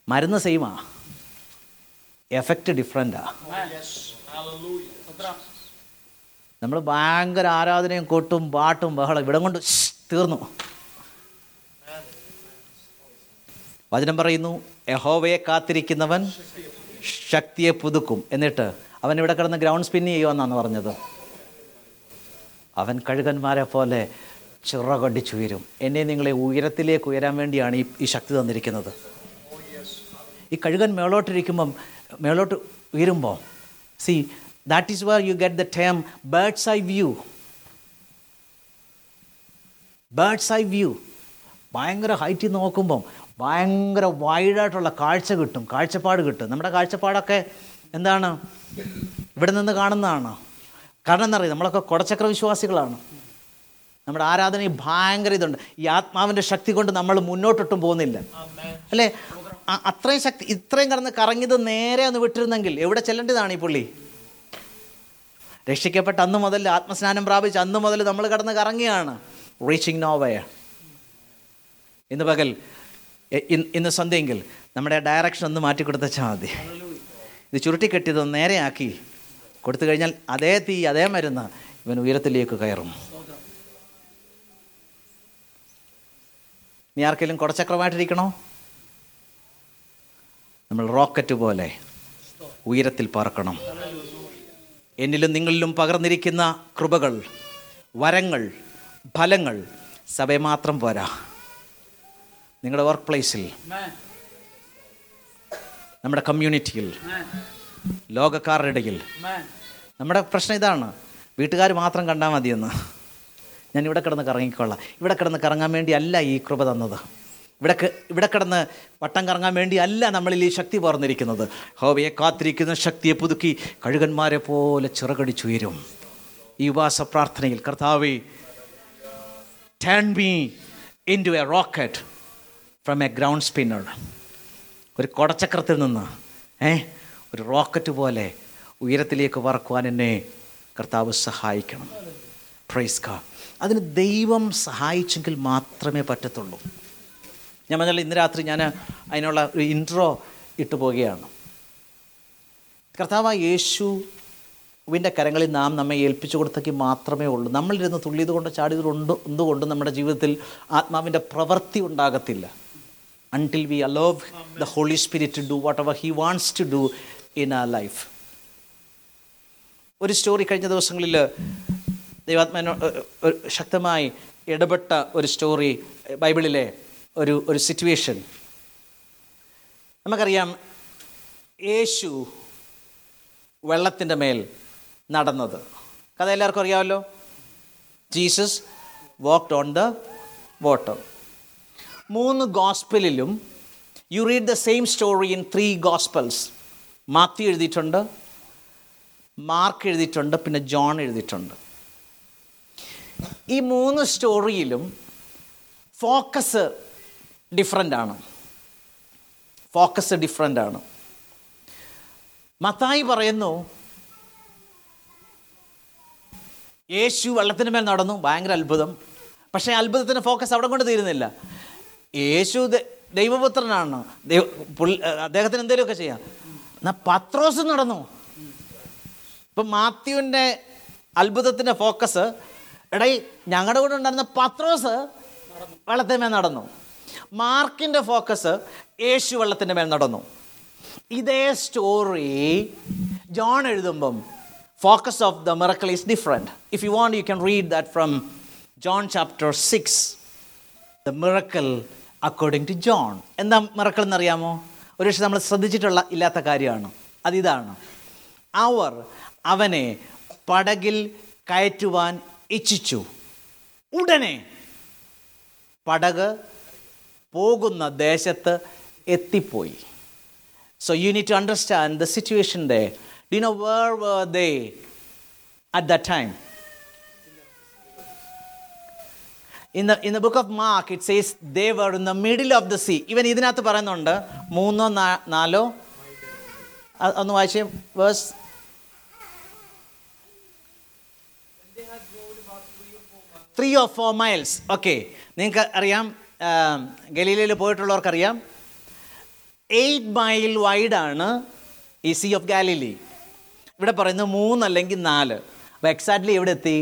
മരുന്ന് സെയിമാ എഫക്റ്റ് ഡിഫറെന്റാ നമ്മൾ ഭയങ്കര ആരാധനയും കൊട്ടും പാട്ടും ബഹളം ഇവിടെ കൊണ്ട് തീർന്നു. വചനം പറയുന്നു യഹോവയെ കാത്തിരിക്കുന്നവൻ ശക്തിയെ പുതുക്കും. എന്നിട്ട് അവൻ ഇവിടെ കിടന്ന് ഗ്രൗണ്ട് സ്പിൻ ചെയ്യുമെന്നാണ് പറഞ്ഞത്. അവൻ കഴുകന്മാരെ പോലെ ചിറകടിച്ചുയരും എന്നെ നിങ്ങളെ ഉയരത്തിലേക്ക് ഉയരാൻ വേണ്ടിയാണ് ഈ ഈ ശക്തി തന്നിരിക്കുന്നത്. ഈ കഴുകൻ മേളോട്ടിരിക്കുമ്പം മേളോട്ട് ഉയരുമ്പോൾ see that is where you get the term bird's eye view bird's eye view ഭയങ്കര ഹൈറ്റിൽ നോക്കുമ്പം ഭയങ്കര വൈഡായിട്ടുള്ള കാഴ്ച കിട്ടും കാഴ്ചപ്പാട് കിട്ടും. നമ്മുടെ കാഴ്ചപ്പാടൊക്കെ എന്താണ്? ഇവിടെ നിന്ന് കാണുന്നതാണ്. കാരണം എന്താ പറയുക നമ്മളൊക്കെ കുടച്ചക്ര വിശ്വാസികളാണ്. നമ്മുടെ ആരാധനയിൽ ഭയങ്കര ഇതുണ്ട്. ഈ ആത്മാവിന്റെ ശക്തി കൊണ്ട് നമ്മൾ മുന്നോട്ടൊട്ടും പോകുന്നില്ല. അല്ലേ? അത്രയും ശക്തി ഇത്രയും കടന്ന് കറങ്ങിയത് നേരെ ഒന്ന് വിട്ടിരുന്നെങ്കിൽ എവിടെ ചെല്ലേണ്ടതാണ് ഈ പുള്ളി? രക്ഷിക്കപ്പെട്ട അന്ന് മുതൽ ആത്മസ്നാനം പ്രാപിച്ച് അന്ന് മുതൽ നമ്മൾ കടന്ന് കറങ്ങിയാണ്. റീച്ചിങ് നോവയ ഇന്ന് പകൽ ഇന്ന് സന്ധ്യയെങ്കിൽ നമ്മുടെ ഡയറക്ഷൻ ഒന്ന് മാറ്റി കൊടുത്തച്ചാൽ മതി. ഇത് ചുരുട്ടി കെട്ടിയത് നേരെയാക്കി. കൊടുത്തു കഴിഞ്ഞാൽ അതേ തീ അതേ മരുന്ന് ഇവൻ ഉയരത്തിലേക്ക് കയറും. നീ ആർക്കെങ്കിലും കുടച്ചക്രമായിട്ടിരിക്കണോ? നമ്മൾ റോക്കറ്റ് പോലെ ഉയരത്തിൽ പറക്കണം എന്നിലും നിങ്ങളിലും പകർന്നിരിക്കുന്ന കൃപകൾ വരങ്ങൾ ഫലങ്ങൾ സഭയെ മാത്രം പോരാ. നിങ്ങളുടെ വർക്ക് പ്ലേസിൽ നമ്മുടെ കമ്മ്യൂണിറ്റിയിൽ ലോകക്കാരുടെ ഇടയിൽ. നമ്മുടെ പ്രശ്നം ഇതാണ്. വീട്ടുകാർ മാത്രം കണ്ടാൽ മതിയെന്ന്. ഞാൻ ഇവിടെ കിടന്ന് കറങ്ങിക്കൊള്ളാം ഇവിടെ കിടന്ന് കറങ്ങാൻ വേണ്ടി അല്ല ഈ കൃപ തന്നത്. ഇവിടെ ഇവിടെ കിടന്ന് വട്ടം കറങ്ങാൻ വേണ്ടി അല്ല നമ്മളിൽ ഈ ശക്തി പകർന്നിരിക്കുന്നത്. ഹോവയെ കാത്തിരിക്കുന്ന ശക്തിയെ പുതുക്കി കഴുകന്മാരെ പോലെ ചിറകടിച്ചുയരും. ഈ ഉപവാസ പ്രാർത്ഥനയിൽ കർത്താവേ turn me in to a rocket from a ground spinner ഒരു കൊടച്ചക്രത്തിൽ നിന്ന് ഏ ഒരു റോക്കറ്റ് പോലെ ഉയരത്തിലേക്ക് പറക്കുവാൻ എന്നെ കർത്താവ് സഹായിക്കണം. പ്രൈസ് കാ അതിന് ദൈവം സഹായിച്ചെങ്കിൽ മാത്രമേ പറ്റത്തുള്ളൂ. ഞാൻ പറഞ്ഞാൽ ഇന്ന് രാത്രി ഞാൻ അതിനുള്ള ഒരു ഇൻട്രോ ഇട്ടു പോവുകയാണ്. കർത്താവ് യേശുവിന്റെ കരങ്ങളിൽ നാം നമ്മെ ഏൽപ്പിച്ചു കൊടുത്തെങ്കിൽ മാത്രമേ ഉള്ളൂ. നമ്മളിരുന്ന് തുള്ളിയത് കൊണ്ട് ചാടിയത് കൊണ്ട് എന്തുകൊണ്ടും നമ്മുടെ ജീവിതത്തിൽ ആത്മാവിന്റെ പ്രവൃത്തി ഉണ്ടാകത്തില്ല. Until we allow Amen. the Holy Spirit to do whatever He wants to do in our life. ഒരു സ്റ്റോറി കഴിഞ്ഞ ദിവസങ്ങളിൽ ദൈവാത്മാനോ ശക്തമായി ഇടപെട്ട ഒരു സ്റ്റോറി ബൈബിളിലെ ഒരു ഒരു സിറ്റുവേഷൻ നമുക്കറിയാം യേശു വെള്ളത്തിന്റെ മേൽ നടന്നത് കഥ എല്ലാവർക്കും അറിയാമല്ലോ Jesus walked on the water മൂന്ന് ഗോസ്പലിലും you read the same story in three gospels Matthew എഴുതിയിട്ടുണ്ട് മാർക്ക് എഴുതിയിട്ടുണ്ട് പിന്നെ ജോൺ എഴുതിയിട്ടുണ്ട്. ഈ മൂന്ന് സ്റ്റോറിയിലും ഫോക്കസ് ഡിഫറെന്റ് ആണ്. ഫോക്കസ് ഡിഫറെന്റ് ആണ്. മത്തായി പറയുന്നു യേശു വെള്ളത്തിന് മേൽ നടന്നു. ഭയങ്കര അത്ഭുതം. പക്ഷേ അത്ഭുതത്തിന് ഫോക്കസ് അവിടെ കൊണ്ട് തീരുന്നില്ല. യേശു ദ- ദൈവപുത്രനാണ്. ദൈവ പുള്ളി അദ്ദേഹത്തിന് എന്തെങ്കിലുമൊക്കെ ചെയ്യാം. എന്നാൽ പത്രോസ് നടന്നു. ഇപ്പം മാത്യുവിന്റെ അത്ഭുതത്തിന്റെ ഫോക്കസ് എടൈ ഞങ്ങളുടെ കൂടെ ഉണ്ടായിരുന്ന പത്രോസ് വെള്ളത്തിന്റെ മേൽ നടന്നു. മാർക്കിന്റെ ഫോക്കസ് യേശു വെള്ളത്തിന്റെ മേൽ നടന്നു. ഇതേ story John എഴുതുമ്പം focus of the miracle is different. If you want, you can read that from John chapter 6. The miracle according to John എന്താ മറക്കൾ എന്നറിയാമോ ഒരു പക്ഷെ നമ്മൾ ശ്രദ്ധിച്ചിട്ടുള്ള ഇല്ലാത്ത കാര്യമാണ്. അതിതാണ്. അവർ അവനെ പടകിൽ കയറ്റുവാൻ ഇച്ഛിച്ചു. ഉടനെ പടക് പോകുന്ന ദേശത്ത് എത്തിപ്പോയി. So you need to understand the situation they do know where where they at the time in the in the book of Mark it says they were in the middle of the sea ഇവൻ ഇതിനകത്ത് പറയുന്നുണ്ട് മൂന്നോ നാലോ? ഒന്ന് വായിച്ചേ. Verse three or four miles okay നിങ്ങൾക്ക് അറിയാം ഗലീലയിൽ പോയിട്ടുള്ളവർക്കറിയാം. എയ്റ്റ് മൈൽ വൈഡാണ് ഈ സി ഓഫ് ഗാലിലി ഇവിടെ പറയുന്നത് മൂന്നല്ലെങ്കിൽ നാല്. അപ്പോൾ എക്സാക്ട്ലി എവിടെ എത്തി?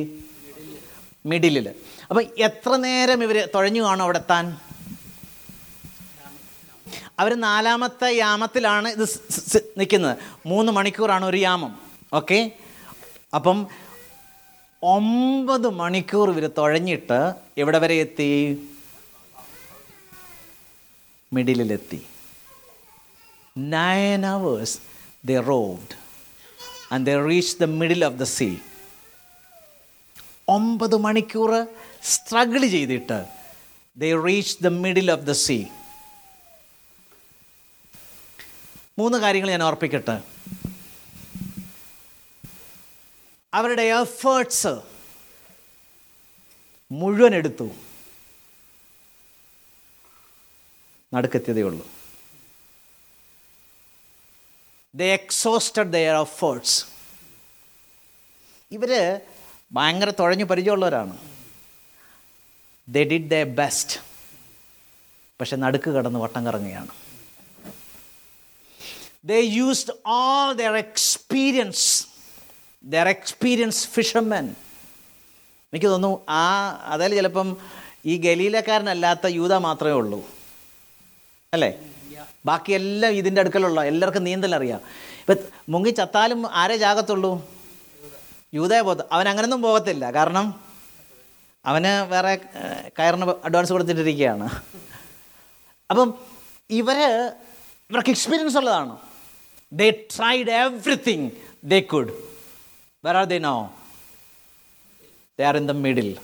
മിഡിലിൽ അപ്പം എത്ര നേരം ഇവർ തുഴഞ്ഞു കാണും അവിടെ എത്താൻ? അവർ നാലാമത്തെ യാമത്തിലാണ് ഇത് നിൽക്കുന്നത്. മൂന്ന് മണിക്കൂറാണ് ഒരു യാമം. ഓക്കെ? അപ്പം ഒമ്പത് മണിക്കൂർ ഇവർ തുഴഞ്ഞിട്ട് എവിടെ വരെ എത്തി? മിഡിലെത്തി nine hours they rowed and they reach the middle of the sea ഒമ്പത് മണിക്കൂർ സ്ട്രഗിൾ ചെയ്തിട്ട് they reach the middle of the sea മൂന്ന് കാര്യങ്ങൾ ഞാൻ ഓർപ്പിക്കട്ടെ. അവരുടെ എഫേർട്സ് മുഴുവൻ എടുത്തു. നടുക്കെത്തിയതേ ഉള്ളൂ. ദ എക്സോസ്റ്റഡ് ദയർ എഫേർട്സ് ഇവർ ഭയങ്കര തുഴഞ്ഞു പരിചയമുള്ളവരാണ്. ദ ഡിഡ് ദ ബെസ്റ്റ് പക്ഷെ നടുക്ക് കടന്ന് വട്ടം കറങ്ങുകയാണ്. They used all their experience their experience fishermen എനിക്ക് തോന്നുന്നു ആ അതായത് ചിലപ്പം ഈ ഗലീലക്കാരനല്ലാത്ത യൂത മാത്രമേ ഉള്ളൂ. അല്ലേ? ബാക്കിയെല്ലാം ഇതിന്റെ അടുക്കലുള്ള എല്ലാവർക്കും നീന്തൽ അറിയാം ഇപ്പം മുങ്ങി ചത്താലും ആരേ ജാകത്തുള്ളൂ? യൂതയെ പോകത്ത് അവൻ അങ്ങനൊന്നും പോകത്തില്ല. കാരണം അവന് വേറെ കയറിന് അഡ്വാൻസ് കൊടുത്തിട്ടിരിക്കുകയാണ്. അപ്പം ഇവർ ഇവർക്ക് എക്സ്പീരിയൻസ് ഉള്ളതാണ്. They tried everything they could where are they no they are in the middle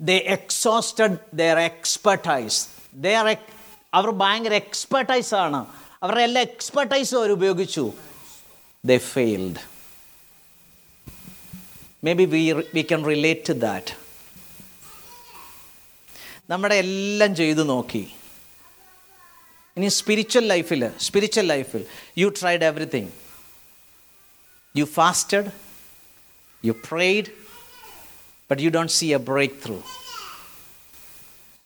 they exhausted their expertise they are അവർ ഭയങ്കര എക്സ്പെർട്ടൈസാണ് അവരുടെ എല്ലാ എക്സ്പെർട്ടൈസും അവർ ഉപയോഗിച്ചു. They failed maybe we we can relate to that നമ്മുടെ എല്ലാം ചെയ്തു നോക്കി ഇനി സ്പിരിച്വൽ ലൈഫിൽ സ്പിരിച്വൽ ലൈഫിൽ you tried everything you fasted you prayed but you don't see a breakthrough.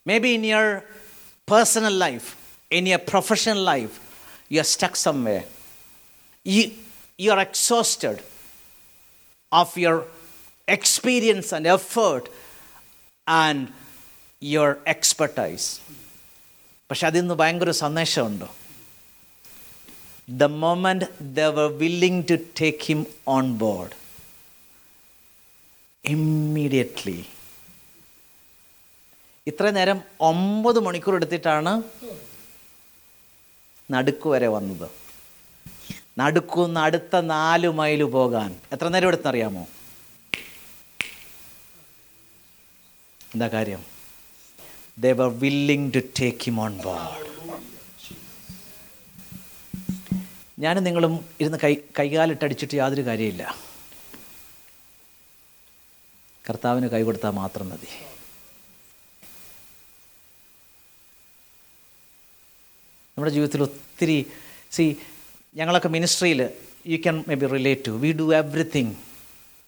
Maybe in your personal life, in your professional life, you are stuck somewhere. You, you are exhausted of your experience and effort and your expertise. പക്ഷെ അതിൽ നിന്ന് ഭയങ്കര സന്ദേശമുണ്ട്? The moment they were willing to take him on board immediately ഇത്ര നേരം ഒമ്പത് മണിക്കൂർ എടുത്തിട്ടാണ് നടുക്ക് വരെ വന്നത്. നടുക്കുന്ന് അടുത്ത നാല് മൈൽ പോകാൻ. എത്ര നേരം എടുത്തെന്നറിയാമോ എന്താ കാര്യം? They were willing to take him on board ഞാനും നിങ്ങളും ഇരുന്ന് കൈ കൈകാലിട്ടടിച്ചിട്ട് യാതൊരു കാര്യമില്ല. കർത്താവിന് കൈ കൊടുത്താൽ മാത്രം മതി. നമ്മുടെ ജീവിതത്തിൽ ഒത്തിരി സി ഞങ്ങളൊക്കെ മിനിസ്ട്രിയിൽ you can may be relate to we do everything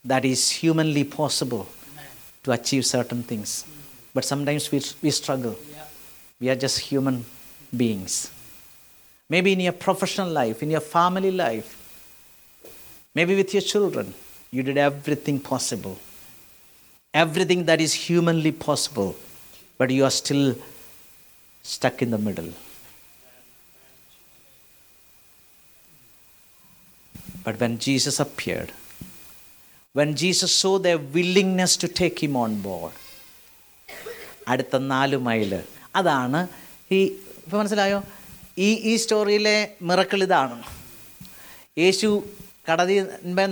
that is humanly possible to achieve certain things. But sometimes we, we struggle. We are just human beings. Maybe in your professional life, in your family life, maybe with your children, you did everything possible. Everything that is humanly possible, but you are still stuck in the middle. But when Jesus appeared, when Jesus saw the willingness to take him on board, അടുത്ത നാല് mile അതാണ് ഈ ഇപ്പോൾ മനസ്സിലായോ? ഈ ഈ സ്റ്റോറിയിലെ miracle ഇതാണ്. യേശു കടതി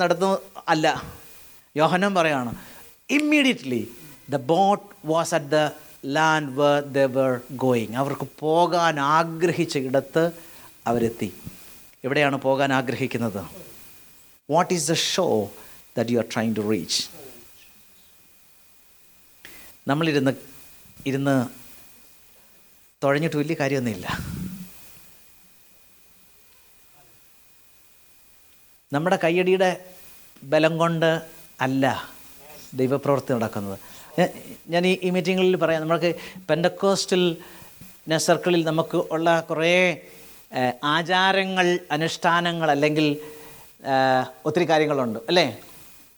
നടന്നു അല്ല യോഹനം പറയാണ് immediately the boat was at the land where the were going അവർക്ക് പോകാൻ ആഗ്രഹിച്ച ഇടത്ത് അവരെത്തി. എവിടെയാണ് പോകാൻ ആഗ്രഹിക്കുന്നത്? What is the shore that you are trying to reach നമ്മളിരുന്ന് ഇരുന്ന് തുഴഞ്ഞിട്ട് വലിയ കാര്യമൊന്നുമില്ല. നമ്മുടെ കയ്യടിയുടെ ബലം കൊണ്ട് അല്ല ദൈവപ്രവൃത്തി നടക്കുന്നത്. ഞാൻ- ഈ ഈ മീറ്റിങ്ങുകളിൽ പറയാം നമ്മൾക്ക് പെൻഡക്കോസ്റ്റൽ സർക്കിളിൽ നമുക്ക് ഉള്ള കുറേ ആചാരങ്ങൾ അനുഷ്ഠാനങ്ങൾ അല്ലെങ്കിൽ ഒത്തിരി കാര്യങ്ങളുണ്ട് അല്ലേ?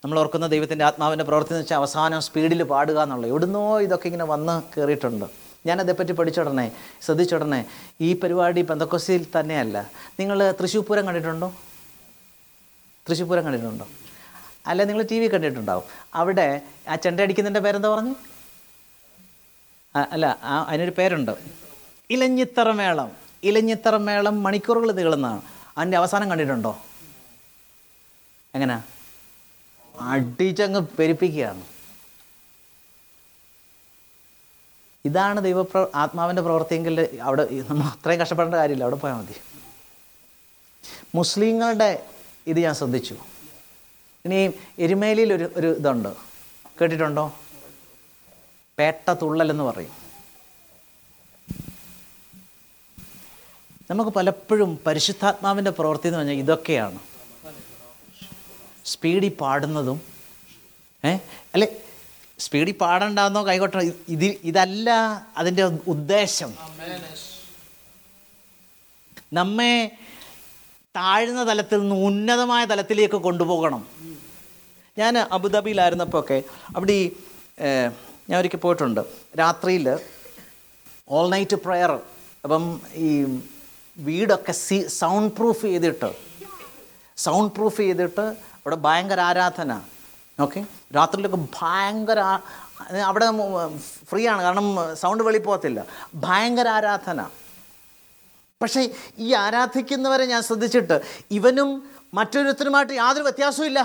നമ്മൾ ഓർക്കുന്ന ദൈവത്തിന്റെ ആത്മാവിന്റെ പ്രവൃത്തി എന്ന് വെച്ചാൽ അവസാനം സ്പീഡിൽ പാടുക എന്നുള്ളത്. എവിടുന്നോ ഇതൊക്കെ ഇങ്ങനെ വന്ന് കയറിയിട്ടുണ്ട്. ഞാനതേപ്പറ്റി പഠിച്ചുടനെ ശ്രദ്ധിച്ചുടനെ ഈ പരിപാടി പെന്തക്കൊസിയിൽ തന്നെയല്ല. നിങ്ങൾ തൃശ്ശൂർ പൂരം കണ്ടിട്ടുണ്ടോ? തൃശ്ശൂർ പൂരം കണ്ടിട്ടുണ്ടോ? അല്ല നിങ്ങൾ ടി വി കണ്ടിട്ടുണ്ടാവും. അവിടെ ആ ചെണ്ട അടിക്കുന്നതിന്റെ പേരെന്താ പറഞ്ഞു? അല്ല ആ അതിനൊരു പേരുണ്ട്. ഇലഞ്ഞിത്തറ മേളം ഇലഞ്ഞിത്തറ മേളം മണിക്കൂറുകൾ നീളുന്നതാണ് അതിന്റെ അവസാനം കണ്ടിട്ടുണ്ടോ? എങ്ങനെയാ അടിച്ചങ്ങ് പെരുപ്പിക്കുകയാണ്. ഇതാണ് ദൈവപ്ര ആത്മാവിന്റെ പ്രവൃത്തിയെങ്കിൽ അവിടെ നമ്മൾ അത്രയും കഷ്ടപ്പെടേണ്ട കാര്യമില്ല അവിടെ പോയാൽ മതി. മുസ്ലിങ്ങളുടെ ഇത് ഞാൻ ശ്രദ്ധിച്ചു. ഇനി എരുമേലിയിൽ ഒരു ഒരു ഇതുണ്ട്. കേട്ടിട്ടുണ്ടോ? പേട്ട തുള്ളൽ എന്ന് പറയും. നമുക്ക് പലപ്പോഴും പരിശുദ്ധാത്മാവിന്റെ പ്രവൃത്തി എന്ന് പറഞ്ഞാൽ ഇതൊക്കെയാണ്. സ്പീഡിൽ പാടുന്നതും ഏ? അല്ലെ സ്പീഡിൽ പാടണ്ടെന്നോ കൈകൊട്ട ഇത് ഇതല്ല അതിന്റെ ഉദ്ദേശം. നമ്മെ താഴ്ന്ന തലത്തിൽ നിന്ന് ഉന്നതമായ തലത്തിലേക്ക് കൊണ്ടുപോകണം. ഞാൻ അബുദാബിയിലായിരുന്നപ്പോൾ ഒക്കെ അവിടെ ഈ ഞാൻ ഒരിക്കൽ പോയിട്ടുണ്ട്. രാത്രിയിൽ ഓൾ നൈറ്റ് പ്രെയർ അപ്പം ഈ വീടൊക്കെ സി സൗണ്ട് പ്രൂഫ് ചെയ്തിട്ട് സൗണ്ട് പ്രൂഫ് ചെയ്തിട്ട് അവിടെ ഭയങ്കര ആരാധന. ഓക്കെ രാത്രിയിലൊക്കെ ഭയങ്കര അവിടെ ഫ്രീ ആണ്. കാരണം സൗണ്ട് വെളി പോകത്തില്ല. ഭയങ്കര ആരാധന. പക്ഷേ ഈ ആരാധിക്കുന്നവരെ ഞാൻ ശ്രദ്ധിച്ചിട്ട് ഇവനും മറ്റൊരുത്തരുമായിട്ട് യാതൊരു വ്യത്യാസവും ഇല്ല.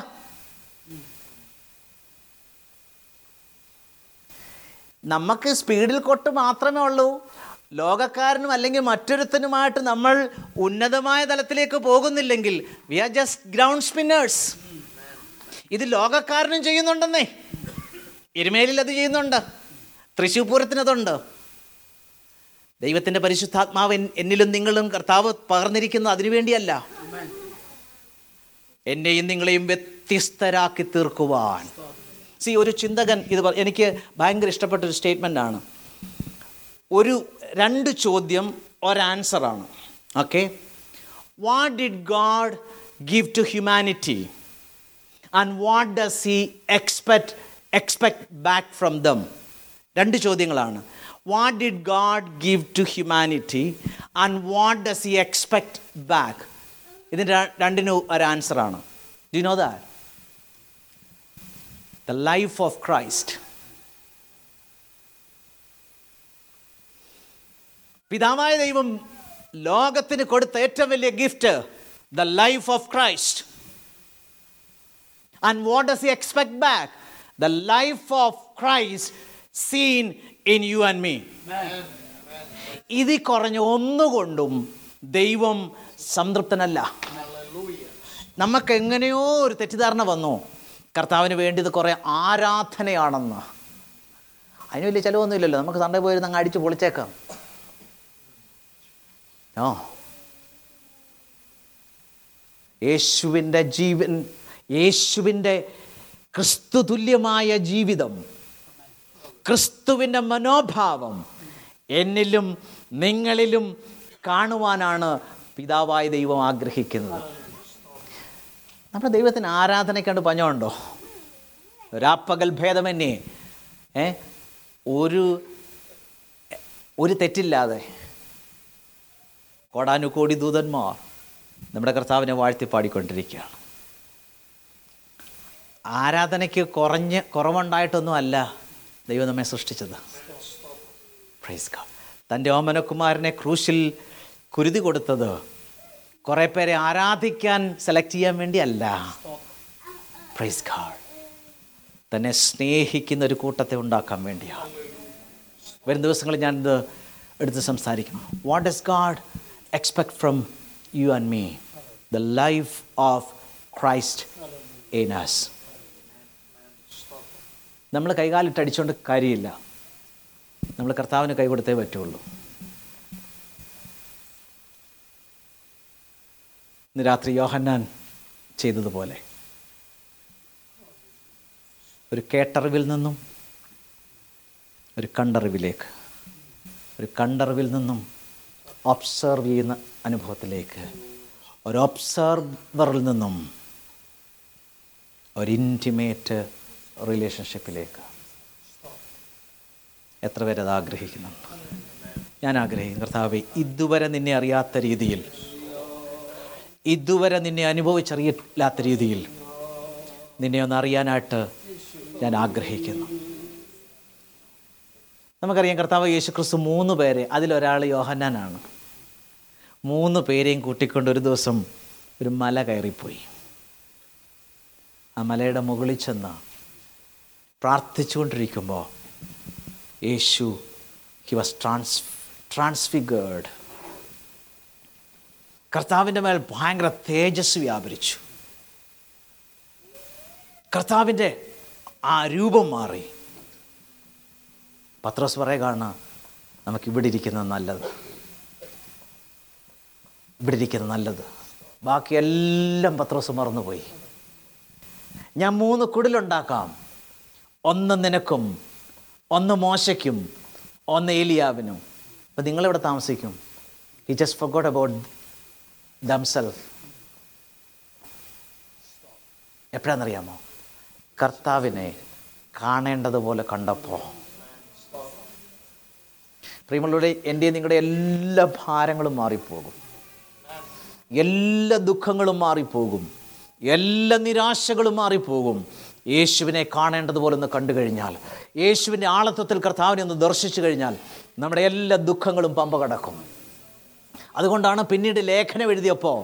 നമുക്ക് സ്പീഡിൽ കൊട്ട് മാത്രമേ ഉള്ളൂ. ലോകക്കാരനും അല്ലെങ്കിൽ മറ്റൊരുത്തനുമായിട്ട് നമ്മൾ ഉന്നതമായ തലത്തിലേക്ക് പോകുന്നില്ലെങ്കിൽ we are just ground spinners ഇത് ലോകക്കാരനും ചെയ്യുന്നുണ്ടെന്നേ. എരുമേലിൽ അത് ചെയ്യുന്നുണ്ട്. തൃശ്ശൂർ പൂരത്തിനതുണ്ട് ദൈവത്തിന്റെ പരിശുദ്ധാത്മാവ് എന്നിലും നിങ്ങളും കർത്താവ് പകർന്നിരിക്കുന്നത് അതിനുവേണ്ടിയല്ല എന്നെയും നിങ്ങളെയും വ്യത്യസ്തരാക്കി തീർക്കുവാൻ. സി ഒരു ചിന്തകൻ ഇത് എനിക്ക് ഭയങ്കര ഇഷ്ടപ്പെട്ട ഒരു സ്റ്റേറ്റ്മെന്റ് ആണ്. ഒരു രണ്ട് ചോദ്യം ഒരാൻസറാണ്. Okay what did God give to humanity and what does he expect expect back from them രണ്ട് ചോദ്യങ്ങളാണ്. What did God give to humanity and what does he expect back ഇതിന് ര- രണ്ടിനും ഒരു ആൻസറാണ്. Do know that the life of Christ പിതാവായ ദൈവം ലോകത്തിന് കൊടുത്ത ഏറ്റവും വലിയ gift the life of Christ and what does he expect back the life of Christ seen in you and me ഇതിൽ കുറഞ്ഞ ഒന്നുകൊണ്ടും ദൈവം സംതൃപ്തനല്ല. നമുക്ക് എങ്ങനെയോ ഒരു തെറ്റിദ്ധാരണ വന്നു. കർത്താവിന് വേണ്ടിയത് കുറേ ആരാധനയാണെന്ന്. അതിന് വലിയ ചിലവൊന്നുമില്ലല്ലോ. നമുക്ക് സൺഡേ പോയിരുന്ന് അങ്ങ് അടിച്ച് പൊളിച്ചേക്കാം. ഓ യേശുവിന്റെ ജീവൻ യേശുവിന്റെ ക്രിസ്തു തുല്യമായ ജീവിതം ക്രിസ്തുവിന്റെ മനോഭാവം എന്നിലും നിങ്ങളിലും കാണുവാനാണ് പിതാവായ ദൈവം ആഗ്രഹിക്കുന്നത്. നമ്മുടെ ദൈവത്തിന് ആരാധനയ്ക്കാണ്ട് പഞ്ഞമുണ്ടോ? രാപ്പകൽ ഭേദമന്യേ ഏ? ഒരു ഒരു തെറ്റില്ലാതെ കോടാനുകോടി ദൂതന്മാർ നമ്മുടെ കർത്താവിനെ വാഴ്ത്തി പാടിക്കൊണ്ടിരിക്കുകയാണ് ആരാധനയ്ക്ക് കുറഞ്ഞ് കുറവുണ്ടായിട്ടൊന്നും അല്ല ദൈവം നമ്മെ സൃഷ്ടിച്ചത്. തന്റെ ഓമനകുമാരനെ ക്രൂശിൽ കുരുതി കൊടുത്തത് കുറേ പേരെ ആരാധിക്കാൻ സെലക്ട് ചെയ്യാൻ വേണ്ടിയല്ല. പ്രൈസ് കാൾ തന്നെ സ്നേഹിക്കുന്ന ഒരു കൂട്ടത്തെ ഉണ്ടാക്കാൻ വേണ്ടിയാണ്. വരും ദിവസങ്ങളിൽ ഞാനിത് എടുത്ത് സംസാരിക്കും. What is God expect from you and me the life of Christ in us. നമ്മൾ കൈകാലിട്ട് അടിച്ചുകൊണ്ട് കാര്യമില്ല. നമ്മൾ കർത്താവിന് കൈ കൊടുത്തേ പറ്റുള്ളൂ. ഇന്ന് രാത്രി യോഹന്നാൻ ചെയ്തതുപോലെ. ഒരു കേട്ടറിവിൽ നിന്നും ഒരു കണ്ടറിവിലേക്ക്. ഒരു കണ്ടറിവിൽ നിന്നും ഒബ്സർവ് ചെയ്യുന്ന അനുഭവത്തിലേക്ക്. ഒരു ഒബ്സർവറിൽ നിന്നും ഒരു ഇന്റിമേറ്റ് റിലേഷൻഷിപ്പിലേക്ക് എത്ര പേരത് ആഗ്രഹിക്കുന്നുണ്ട്? ഞാൻ ആഗ്രഹിക്കും കർത്താവ് ഇതുവരെ നിന്നെ അറിയാത്ത രീതിയിൽ ഇതുവരെ നിന്നെ അനുഭവിച്ചറിയില്ലാത്ത രീതിയിൽ നിന്നെ ഒന്ന് അറിയാനായിട്ട് ഞാൻ ആഗ്രഹിക്കുന്നു. നമുക്കറിയാം കർത്താവ് യേശുക്രിസ്തു മൂന്ന് പേരെ അതിലൊരാൾ യോഹന്നാനാണ്. മൂന്ന് പേരെയും കൂട്ടിക്കൊണ്ട് ഒരു ദിവസം ഒരു മല കയറിപ്പോയി. ആ മലയുടെ മുകളിൽ ചെന്ന് പ്രാർത്ഥിച്ചുകൊണ്ടിരിക്കുമ്പോൾ Yeshu he was trans transfigured കർത്താവിന്റെ മേൽ ഭയങ്കര തേജസ് വ്യാപരിച്ചു. കർത്താവിന്റെ ആ രൂപം മാറി. പത്രോസ് പറയുകയാണ് നമുക്കിവിടെ ഇരിക്കുന്നത് നല്ലത്. ഇവിടെ നല്ലത്. ബാക്കിയെല്ലാം പത്രോസ് മറന്നുപോയി. ഞാൻ മൂന്ന് കുടിലുണ്ടാക്കാം. ഒന്ന് നിനക്കും ഒന്ന് മോശയ്ക്കും ഒന്ന് ഏലിയാവിനും. അപ്പം നിങ്ങളിവിടെ താമസിക്കും? He just forgot about themself എപ്പോഴാണെന്നറിയാമോ കർത്താവിനെ കാണേണ്ടതുപോലെ കണ്ടപ്പോൾ പ്രിയമുള്ളവരുടെ എന്റെ നിങ്ങളുടെ എല്ലാ ഭാരങ്ങളും മാറിപ്പോകും. എല്ലാ ദുഃഖങ്ങളും മാറിപ്പോകും. എല്ലാ നിരാശകളും മാറിപ്പോകും. യേശുവിനെ കാണേണ്ടതുപോലെ ഒന്ന് കണ്ടു കഴിഞ്ഞാൽ യേശുവിന്റെ ആളത്വത്തിൽ കർത്താവിനെ ഒന്ന് ദർശിച്ചു കഴിഞ്ഞാൽ നമ്മുടെ എല്ലാ ദുഃഖങ്ങളും പമ്പ കടക്കും. അതുകൊണ്ടാണ് പിന്നീട് ലേഖനം എഴുതിയപ്പോൾ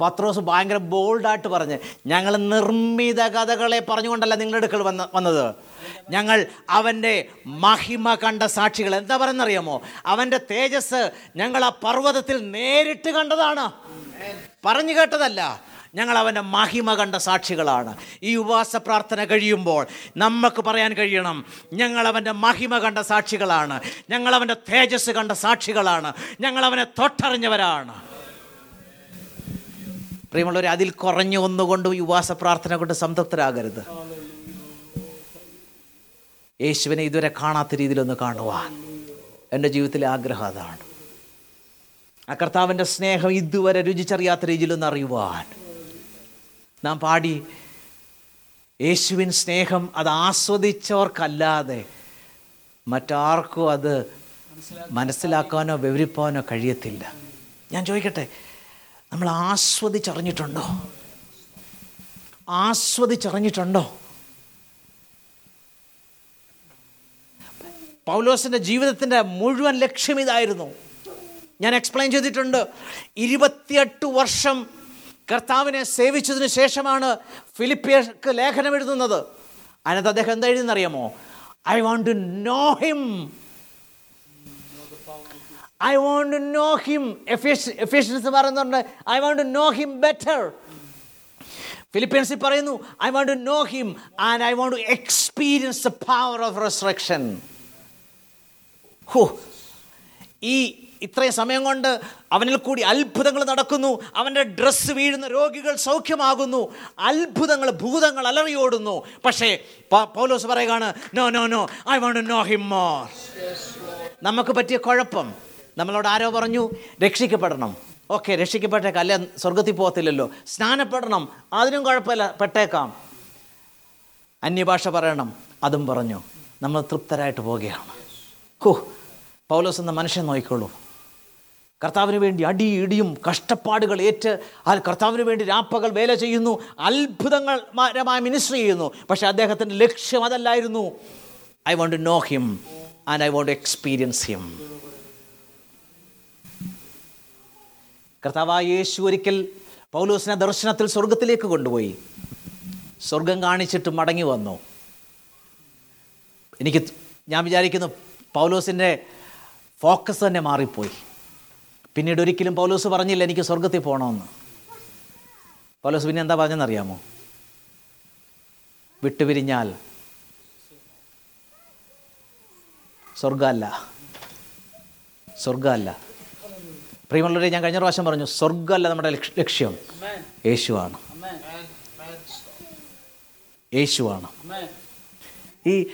പത്രോസ് ഭയങ്കര ബോൾഡായിട്ട് പറഞ്ഞ് ഞങ്ങൾ നിർമ്മിത കഥകളെ പറഞ്ഞുകൊണ്ടല്ല നിങ്ങളുടെ അടുക്കൽ വന്ന വന്നത്. ഞങ്ങൾ അവന്റെ മഹിമ കണ്ട സാക്ഷികൾ. എന്താ പറയുന്നറിയാമോ? അവന്റെ തേജസ് ഞങ്ങൾ ആ പർവതത്തിൽ നേരിട്ട് കണ്ടതാണ്. പറഞ്ഞു കേട്ടതല്ല ഞങ്ങൾ അവന്റെ മഹിമ കണ്ട സാക്ഷികളാണ്. ഈ ഉപവാസ പ്രാർത്ഥന കഴിയുമ്പോൾ നമുക്ക് പറയാൻ കഴിയണം ഞങ്ങൾ അവന്റെ മഹിമ കണ്ട സാക്ഷികളാണ്. ഞങ്ങൾ അവന്റെ തേജസ് കണ്ട സാക്ഷികളാണ്. ഞങ്ങൾ അവനെ തൊട്ടറിഞ്ഞവരാണ്. പ്രിയമുള്ളവർ അതിൽ കുറഞ്ഞ ഒന്നുകൊണ്ടും ഉപവാസ പ്രാർത്ഥന കൊണ്ട് സംതൃപ്തരാകരുത്. യേശുവിനെ ഇതുവരെ കാണാത്ത രീതിയിലൊന്ന് കാണുവാൻ. എന്റെ ജീവിതത്തിലെ ആഗ്രഹം അതാണ്. ആ കർത്താവിന്റെ സ്നേഹം ഇതുവരെ രുചിച്ചറിയാത്ത രീതിയിലൊന്ന് അറിയുവാൻ. നാം പാടി യേശുവിൻ സ്നേഹം അത് ആസ്വദിച്ചവർക്കല്ലാതെ മറ്റാർക്കും അത് മനസ്സിലാക്കാനോ വിവരിപ്പാനോ കഴിയത്തില്ല. ഞാൻ ചോദിക്കട്ടെ നമ്മൾ ആസ്വദിച്ചറിഞ്ഞിട്ടുണ്ടോ? ആസ്വദിച്ചറിഞ്ഞിട്ടുണ്ടോ? പൗലോസിന്റെ ജീവിതത്തിന്റെ മുഴുവൻ ലക്ഷ്യം ഇതായിരുന്നു. ഞാൻ എക്സ്പ്ലെയിൻ ചെയ്തിട്ടുണ്ട്. ഇരുപത്തിയെട്ട് വർഷം കർത്താവിനെ സേവിച്ചതിന് ശേഷമാണ് ഫിലിപ്പിയർക്ക് ലേഖനം എഴുതുന്നത്. അതിനകത്ത് അദ്ദേഹം എന്താ എഴുതുന്നറിയാമോ I want to know him I want to know him Ephesians പറയുന്നുണ്ട് I want to know him better ഫിലിപ്പീൻസിൽ പറയുന്നു I want to know him and I want to experience the power of resurrection ഹോ. ഈ ഇത്രയും സമയം കൊണ്ട് അവനിൽ കൂടി അത്ഭുതങ്ങൾ നടക്കുന്നു. അവന്റെ ഡ്രസ്സ് വീഴുന്ന രോഗികൾ സൗഖ്യമാകുന്നു. അത്ഭുതങ്ങൾ ഭൂതങ്ങൾ അലറിയോടുന്നു. പക്ഷേ പൗലോസ് പറയുകയാണ് no no no I want know him more നമുക്ക് പറ്റിയ കുഴപ്പം. നമ്മളോട് ആരോ പറഞ്ഞു രക്ഷിക്കപ്പെടണം. ഓക്കെ രക്ഷിക്കപ്പെട്ടേക്കാം. അല്ലെ സ്വർഗത്തിൽ പോകത്തില്ലല്ലോ. സ്നാനപ്പെടണം. അതിനും കുഴപ്പമില്ല പെട്ടേക്കാം. അന്യഭാഷ പറയണം. അതും പറഞ്ഞു. നമ്മൾ തൃപ്തരായിട്ട് പോവുകയാണ്. ഹോ പൗലോസ് എന്ന മനുഷ്യൻ നോക്കിക്കോളൂ. കർത്താവിന് വേണ്ടി അടി ഇടിയും കഷ്ടപ്പാടുകൾ ഏറ്റ് ആ കർത്താവിന് വേണ്ടി രാപ്പകൾ വേല ചെയ്യുന്നു അത്ഭുതങ്ങളമായ മിനിസ്റ്റർ ചെയ്യുന്നു. പക്ഷേ അദ്ദേഹത്തിന്റെ ലക്ഷ്യം അതല്ലായിരുന്നു. I want to know him and I want experience him കർത്താവായ യേശു ഒരിക്കൽ പൗലോസിനെ ദർശനത്തിൽ സ്വർഗത്തിലേക്ക് കൊണ്ടുപോയി. സ്വർഗം കാണിച്ചിട്ട് മടങ്ങി വന്നു. എനിക്ക് ഞാൻ വിചാരിക്കുന്നു പൗലോസിന്റെ ഫോക്കസ് തന്നെ മാറിപ്പോയി. പിന്നീട് ഒരിക്കലും പൗലോസ് പറഞ്ഞില്ല എനിക്ക് സ്വർഗത്തിൽ പോകണമെന്ന്. പൗലോസ് പിന്നെ എന്താ പറഞ്ഞെന്നറിയാമോ? വിട്ടുപിരിഞ്ഞാൽ സ്വർഗമല്ല. സ്വർഗമല്ല. പ്രിയമുള്ളവരെ ഞാൻ കഴിഞ്ഞ പ്രാവശ്യം പറഞ്ഞു സ്വർഗമല്ല നമ്മുടെ ലക്ഷ- ലക്ഷ്യം. യേശുവാണ്. യേശുവാണ്. ഈ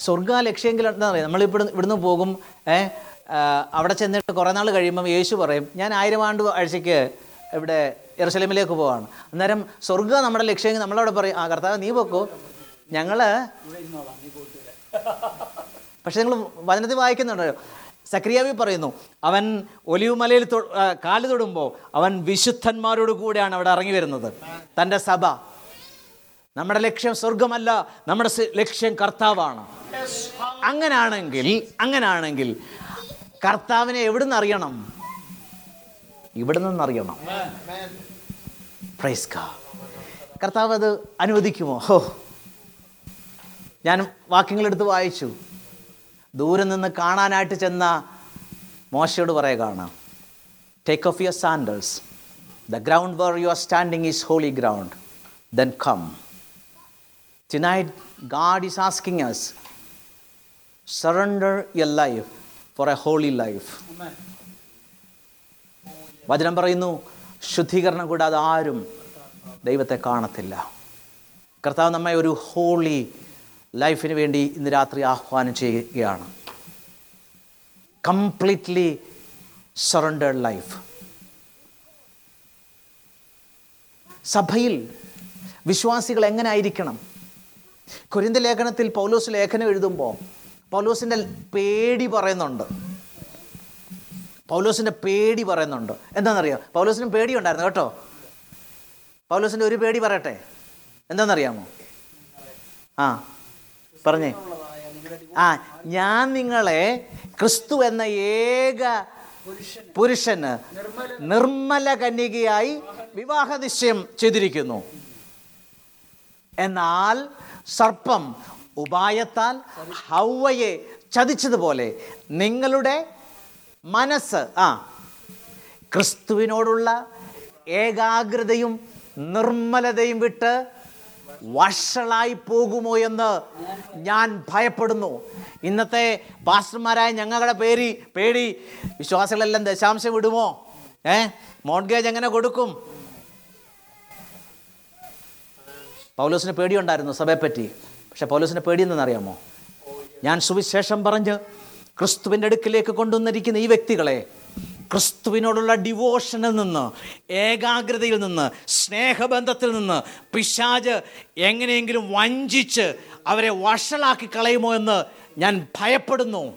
സ്വർഗ ലക്ഷ്യമെങ്കിൽ എന്താ പറയുക? നമ്മൾ ഇവിടുന്ന് പോകും ഏ ആ, അവിടെ ചെന്നിട്ട് കുറേ നാൾ കഴിയുമ്പം യേശു പറയും ഞാൻ ആയിരം ആണ്ട് ആഴ്ചയ്ക്ക് ഇവിടെ എറുസലേമിലേക്ക് പോവാണ്. അന്നേരം സ്വർഗ നമ്മുടെ ലക്ഷ്യമെങ്കിൽ നമ്മളവിടെ പറയും ആ കർത്താവ് നീ പൊക്കോ. ഞങ്ങൾ പക്ഷെ നിങ്ങൾ വചനത്തിൽ വായിക്കുന്നുണ്ടല്ലോ സക്രിയാവി പറയുന്നു അവൻ ഒലിവുമലയിൽ കാൽ തൊടുമ്പോൾ അവൻ വിശുദ്ധന്മാരോട് കൂടെയാണ് അവിടെ ഇറങ്ങി വരുന്നത്. തന്റെ സഭ. നമ്മുടെ ലക്ഷ്യം സ്വർഗമല്ല നമ്മുടെ ലക്ഷ്യം കർത്താവാണ്. അങ്ങനാണെങ്കിൽ അങ്ങനാണെങ്കിൽ കർത്താവിനെ എവിടുന്ന് അറിയണം? ഇവിടെ നിന്നറിയണം Amen. പ്രൈസ് കാ കർത്താവ് അത് അനുവദിക്കുമോ? ഹോ. ഞാൻ വാക്യങ്ങളെടുത്ത് വായിച്ചു. ദൂരെ നിന്ന് കാണാനായിട്ട് ചെന്ന മോശയോട് പറയുകയാണ് take off your sandals the ground where you are standing is holy ground then come tonight God is asking us surrender your life for a holy life വചനം പറയുന്നു ശുദ്ധീകരണം കൂടാതെ ആരും ദൈവത്തെ കാണത്തില്ല. കർത്താവ് നമ്മെ ഒരു ഹോളി ലൈഫിന് വേണ്ടി ഇന്ന് രാത്രി ആഹ്വാനം ചെയ്യുകയാണ്. കംപ്ലീറ്റ്ലി സറണ്ടേഡ് ലൈഫ് സഭയിൽ വിശ്വാസികൾ എങ്ങനെ ആയിരിക്കണം? കുരിന്ത ലേഖനത്തിൽ പൗലോസ് ലേഖനം എഴുതുമ്പോൾ പൗലോസിന്റെ പേടി പറയുന്നുണ്ട്. പൗലോസിന്റെ പേടി പറയുന്നുണ്ട്. എന്താണെന്നറിയോ? പൗലോസിന് പേടി ഉണ്ടായിരുന്നു കേട്ടോ. പൗലോസിന്റെ ഒരു പേടി പറയട്ടെ? എന്താണെന്നറിയാമോ? ആ പറഞ്ഞേ. ആ ഞാൻ നിങ്ങളെ ക്രിസ്തു എന്ന ഏക പുരുഷന് നിർമ്മല കന്യകയായി വിവാഹ നിശ്ചയം ചെയ്തിരിക്കുന്നു. എന്നാൽ സർപ്പം ഉപായത്താൽ ഹൗവയെ ചതിച്ചതുപോലെ നിങ്ങളുടെ മനസ്സ് ആ ക്രിസ്തുവിനോടുള്ള ഏകാഗ്രതയും നിർമ്മലതയും വിട്ട് വഷളായി പോകുമോ എന്ന് ഞാൻ ഭയപ്പെടുന്നു. ഇന്നത്തെ പാസ്റ്റർമാരായ ഞങ്ങളുടെ പേരി പേടി വിശ്വാസികളെല്ലാം ദശാംശം വിടുമോ? ഏ? മോൺഗേജ് എങ്ങനെ കൊടുക്കും? പൗലോസിന് പേടിയുണ്ടായിരുന്നു സഭയെപ്പറ്റി. പക്ഷെ പൗലോസിന് പേടിയെന്നറിയാമോ ഞാൻ സുവിശേഷം പറഞ്ഞ് ക്രിസ്തുവിന്റെ അടുക്കിലേക്ക് കൊണ്ടുവന്നിരിക്കുന്ന ഈ വ്യക്തികളെ ക്രിസ്തുവിനോടുള്ള ഡിവോഷനിൽ നിന്ന് ഏകാഗ്രതയിൽ നിന്ന് സ്നേഹബന്ധത്തിൽ നിന്ന് പിശാജ് എങ്ങനെയെങ്കിലും വഞ്ചിച്ച് അവരെ വഷളാക്കി കളയുമോ എന്ന് ഞാൻ ഭയപ്പെടുന്നു.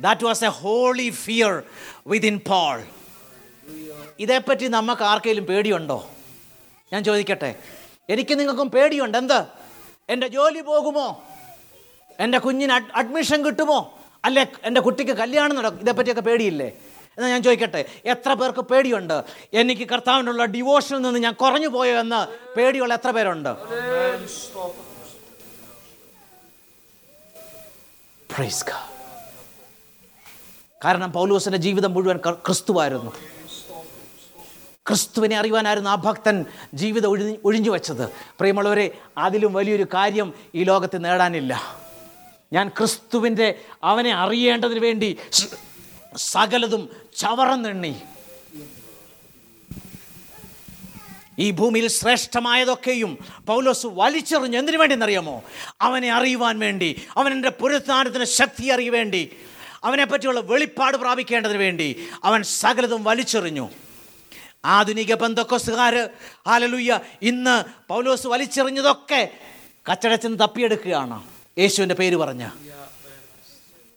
That was a holy fear within Paul ഇതേപ്പറ്റി നമുക്ക് ആർക്കെങ്കിലും പേടിയുണ്ടോ? ഞാൻ ചോദിക്കട്ടെ. എനിക്ക് നിങ്ങൾക്കും പേടിയുണ്ട്. എന്ത്? എന്റെ ജോലി പോകുമോ? എന്റെ കുഞ്ഞിന് അഡ് അഡ്മിഷൻ കിട്ടുമോ? അല്ലെ എന്റെ കുട്ടിക്ക് കല്യാണം നടക്കും ഇതേപ്പറ്റിയൊക്കെ പേടിയില്ലേ? എന്നാൽ ഞാൻ ചോദിക്കട്ടെ എത്ര പേർക്ക് പേടിയുണ്ട്? എനിക്ക് കർത്താവിനുള്ള ഡിവോഷനിൽ നിന്ന് ഞാൻ കുറഞ്ഞു പോയോ എന്ന് പേടിയുള്ള എത്ര പേരുണ്ട്. കാരണം പൗലൂസിന്റെ ജീവിതം മുഴുവൻ ക്രിസ്തുവായിരുന്നു. ക്രിസ്തുവിനെ അറിയുവാനായിരുന്നു ആ ഭക്തൻ ജീവിതം ഒഴി ഒഴിഞ്ഞു വെച്ചത്. പ്രിയമുള്ളവരെ അതിലും വലിയൊരു കാര്യം ഈ ലോകത്ത് നേടാനില്ല. ഞാൻ ക്രിസ്തുവിന്റെ അവനെ അറിയേണ്ടതിന് വേണ്ടി സകലതും ചവറന്നെണ്ണി. ഈ ഭൂമിയിൽ ശ്രേഷ്ഠമായതൊക്കെയും പൗലോസ് വലിച്ചെറിഞ്ഞ്. എന്തിനു വേണ്ടി എന്നറിയാമോ അവനെ അറിയുവാൻ വേണ്ടി അവനെന്റെ പുരസ്ഥാനത്തിന് ശക്തി അറിയുവേണ്ടി അവനെപ്പറ്റിയുള്ള അവനെ പറ്റിയുള്ള വെളിപ്പാട് പ്രാപിക്കേണ്ടതിന് വേണ്ടി അവൻ സകലതും വലിച്ചെറിഞ്ഞു. ആധുനിക ബന്ധക്കൊസുകാർ ആലലുയ്യ ഇന്ന് പൗലോസ് വലിച്ചെറിഞ്ഞതൊക്കെ കച്ചടച്ചിന് തപ്പിയെടുക്കുകയാണ്. യേശുവിന്റെ പേര് പറഞ്ഞ്.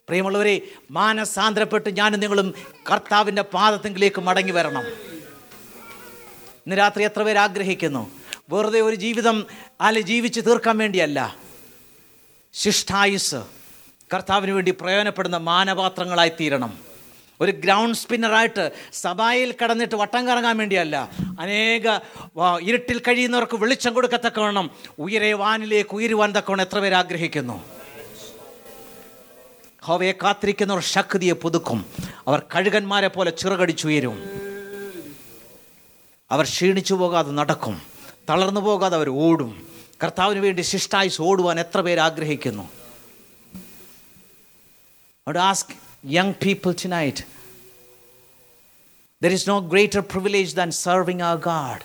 പ്രിയമുള്ളവരെ മാനസാന്തരപ്പെട്ട് ഞാനും നിങ്ങളും കർത്താവിന്റെ പാദത്തെങ്കിലേക്ക് മടങ്ങി വരണം. ഇന്ന് രാത്രി എത്ര പേര് ആഗ്രഹിക്കുന്നു? വെറുതെ ഒരു ജീവിതം അല്ലെ ജീവിച്ച് തീർക്കാൻ വേണ്ടിയല്ല. ശിഷ്ടായുസ്. കർത്താവിന് വേണ്ടി പ്രയോജനപ്പെടുന്ന മാനപാത്രങ്ങളായി തീരണം. ഒരു ഗ്രൗണ്ട് സ്പിന്നറായിട്ട് സഭായിൽ കടന്നിട്ട് വട്ടം കറങ്ങാൻ വേണ്ടിയല്ല. അനേക ഇരുട്ടിൽ കഴിയുന്നവർക്ക് വെളിച്ചം കൊടുക്കത്തക്കവണ്ണം ഉയരെ വാനിലേക്ക് ഉയരുവാൻ തക്കവണ്ണം എത്ര പേര് ആഗ്രഹിക്കുന്നു? ഹോവയെ കാത്തിരിക്കുന്നവർ ശക്തിയെ പുതുക്കും. അവർ കഴുകന്മാരെ പോലെ ചിറകടിച്ചുയരും അവർ ക്ഷീണിച്ചു പോകാതെ നടക്കും. തളർന്നു പോകാതെ അവർ ഓടും. കർത്താവിന് വേണ്ടി ശിഷ്ടായി ഓടുവാൻ എത്ര പേര് ആഗ്രഹിക്കുന്നു? അവിടെ ask young people tonight there is no greater privilege than serving our God.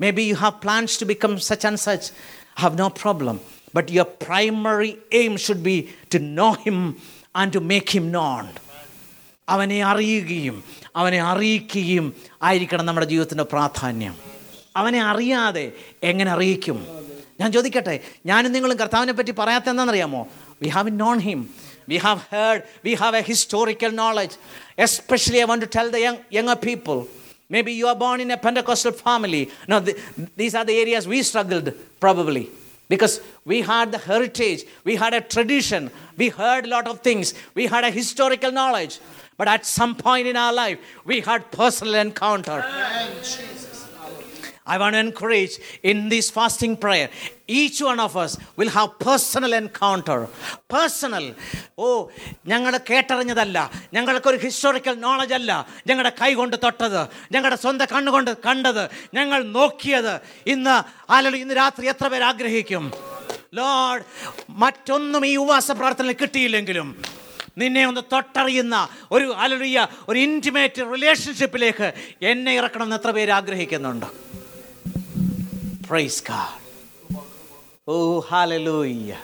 Maybe you have plans to become such and such, I have no problem. But your primary aim should be to know Him and to make Him known. അവനെ അറിയുകയും അവനെ അറിയിക്കുകയും ആയിരിക്കണം നമ്മുടെ ജീവിതത്തിൻ്റെ പ്രാധാന്യം അവനെ അറിയാതെ എങ്ങനെ അറിയിക്കും ഞാൻ ചോദിക്കട്ടെ ഞാനും നിങ്ങളും കർത്താവിനെ പറ്റി പറയാത്ത എന്താണെന്നറിയാമോ we have known him we have heard, we have a historical knowledge. Especially, I want to tell the young, younger people. Maybe you are born in a Pentecostal family. Now, the, these are the areas we struggled, probably. Because we had the heritage, we had a tradition, we heard a lot of things, we had a historical knowledge. But at some point in our life, we had personal encounter. I want to encourage in this fasting prayer each one of us will have personal encounter personal oh ഞങ്ങൾ കേട്ടറിഞ്ഞതല്ല. ഞങ്ങൾക്കൊരു historical knowledge അല്ല. ഞങ്ങളുടെ കൈ കൊണ്ട് തൊട്ടത്. ഞങ്ങളുടെ സ്വന്തം കണ്ണുകൊണ്ട് കണ്ടത്. ഞങ്ങൾ നോക്കിയത് ഇന്ന് ആലോ ഇന്ന് രാത്രി എത്ര പേർ ആഗ്രഹിക്കും? ലോഡ് മറ്റൊന്നും ഈ ഉപവാസ പ്രാർത്ഥനയിൽ കിട്ടിയില്ലെങ്കിലും നിന്നെ ഒന്ന് തൊട്ടറിയുന്ന ഒരു അലറിയ ഒരു ഇന്റിമേറ്റ് റിലേഷൻഷിപ്പിലേക്ക് എന്നെ ഇറക്കണമെന്ന് എത്ര പേര് ആഗ്രഹിക്കുന്നുണ്ട്? Praise God. Oh, hallelujah.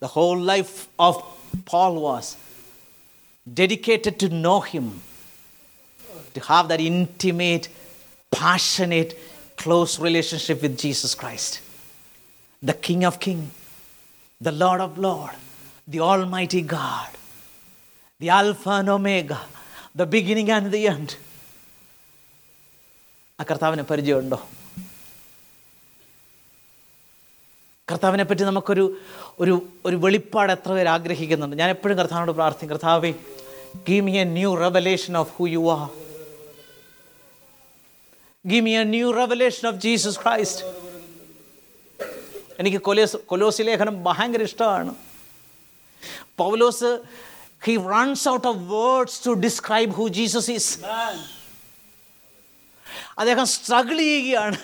The whole life of Paul was dedicated to know him, to have that intimate, passionate, close relationship with Jesus Christ, the King of Kings, the Lord of Lords, the Almighty God, the Alpha and Omega, the beginning and the end. ആ കർത്താവിനെ പരിചയമുണ്ടോ കർത്താവിനെ പറ്റി നമുക്കൊരു ഒരു ഒരു വെളിപ്പാട് എത്ര പേർ ആഗ്രഹിക്കുന്നുണ്ട്. ഞാൻ എപ്പോഴും കർത്താവിനോട് പ്രാർത്ഥിക്കും കർത്താവേ give me a new revelation of who you are give me a new revelation of Jesus Christ എനിക്ക് കൊലോസ് കൊലോസി ലേഖനം ഭയങ്കര ഇഷ്ടമാണ്. Paulose he runs out of words to describe who Jesus is അദ്ദേഹം സ്ട്രഗിൾ ചെയ്യുകയാണ്.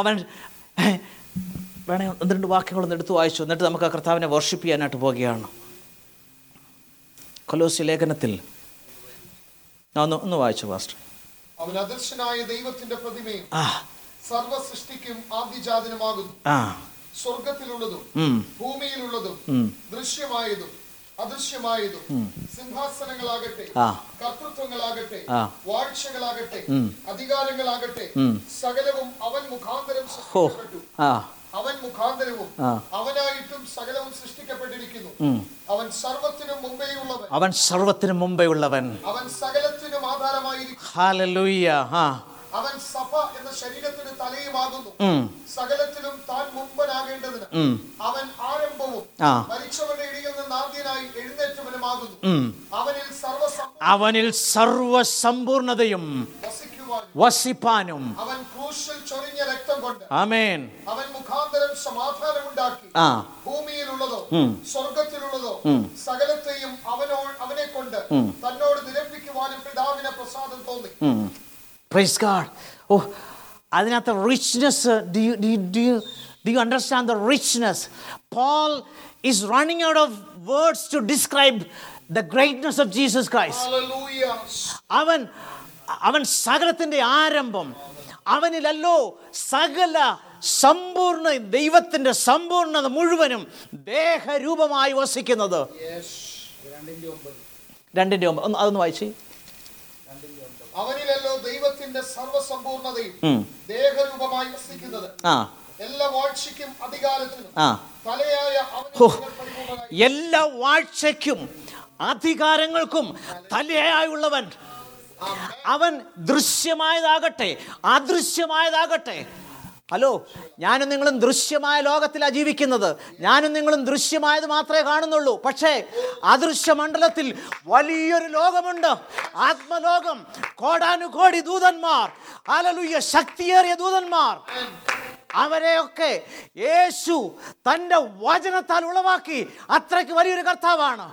അവൻ വേണേ ഒന്ന് രണ്ട് വാക്യങ്ങളൊന്ന് എടുത്തു വായിച്ചു. എന്നിട്ട് നമുക്ക് ആ കർത്താവിനെ വർഷിപ്പ് ചെയ്യാനായിട്ട് പോവുകയാണ്. കൊലോസി ലേഖനത്തിൽ ആ, ഒന്ന് ഒന്ന് വായിച്ചു മാസ്റ്റർ അവൻ അദർശനായ ദൈവത്തിന്റെ പ്രതിമയും സർവ സൃഷ്ടിക്കും ആദ്യജാതനുമാകുന്നു. സ്വർഗത്തിലുള്ളതും ഭൂമിയിലുള്ളതും ദൃശ്യമായതും അദൃശ്യമായതും സിംഹാസനങ്ങളാകട്ടെ. കർത്തൃത്വങ്ങളാകട്ടെ. വാഴ്ചകളാകട്ടെ അധികാരങ്ങളാകട്ടെ സകലവും അവൻ മുഖാന്തരം സൃഷ്ടിക്കപ്പെട്ടു. അവൻ മുഖാന്തരവും. അവനായിട്ടും സകലവും സൃഷ്ടിക്കപ്പെട്ടിരിക്കുന്നു. അവൻ സർവത്തിനും മുമ്പേയുള്ളവൻ. അവൻ സർവത്തിനും മുമ്പേ ഉള്ളവൻ അവൻ സകലത്തിനും ആധാരമായിരിക്കും അവൻ സഭ എന്ന ശരീരത്തിന് തലയുമാകുന്നു. സകലത്തിലും താൻ മുമ്പനാകേണ്ടതിന് അവൻ ആരംഭവും മരിച്ചവരുടെ ഇടയിൽ നിന്ന് ആദ്യനായി എഴുന്നേറ്റവനുമാകുന്നു. അവനിൽ സർവ അവനിൽ സർവസമ്പൂർണതയും വസിപ്പാനും. അവൻ ക്രൂശിൽ ചൊരിഞ്ഞ രക്തം കൊണ്ട് ആമേൻ. അവൻ മുഖാന്തരം സമാധാനമുണ്ടാക്കി ആ. ഭൂമിയിലുള്ളതോ ഉം. സ്വർഗത്തിലുള്ളതോ ഉം. സകലത്തെയും അവനോ അവനെ കൊണ്ട് ഉം. തന്നോട് നിരപ്പിക്കുവാനും പിതാവിന് പ്രസാദം തോന്നി. പ്രൈസ് ഗാഡ് ഓ അതിനകത്ത് richness do you do do you do you understand the richness Paul is running out of words to describe the greatness of Jesus Christ Hallelujah. അവൻ അവൻ സകലത്തിന്റെ ആരംഭം. അവനിലല്ലോ സകല സമ്പൂർണ ദൈവത്തിന്റെ സമ്പൂർണത മുഴുവനും ദേഹരൂപമായി വസിക്കുന്നത്. രണ്ടിന്റെ ഒമ്പത്. ഒന്ന് അതൊന്ന് വായിച്ചേ. അവനിലല്ലോ ദൈവത്തിന്റെ സർവസമ്പൂർണതയും. ദേഹരൂപമായി വസിക്കുന്നത്. എല്ലാ വാഴ്ചയ്ക്കും അധികാരത്തിനും തലയായ എല്ലാ വാഴ്ചയ്ക്കും അധികാരങ്ങൾക്കും തലയായുള്ളവൻ അവൻ ദൃശ്യമായതാകട്ടെ അദൃശ്യമായതാകട്ടെ. ഹലോ ഞാനും നിങ്ങളും ദൃശ്യമായ ലോകത്തിലാണ് ജീവിക്കുന്നത്. ഞാനും നിങ്ങളും ദൃശ്യമായത് മാത്രമേ കാണുന്നുള്ളൂ. പക്ഷേ അദൃശ്യ മണ്ഡലത്തിൽ വലിയൊരു ലോകമുണ്ട്. ആത്മലോകം കോടാനുകോടി ദൂതന്മാർ അലലുയ്യ ശക്തിയേറിയ ദൂതന്മാർ. അവരെയൊക്കെ യേശു തന്റെ വചനത്താൽ ഉളവാക്കി അത്രയ്ക്ക് വലിയൊരു കർത്താവാണ്.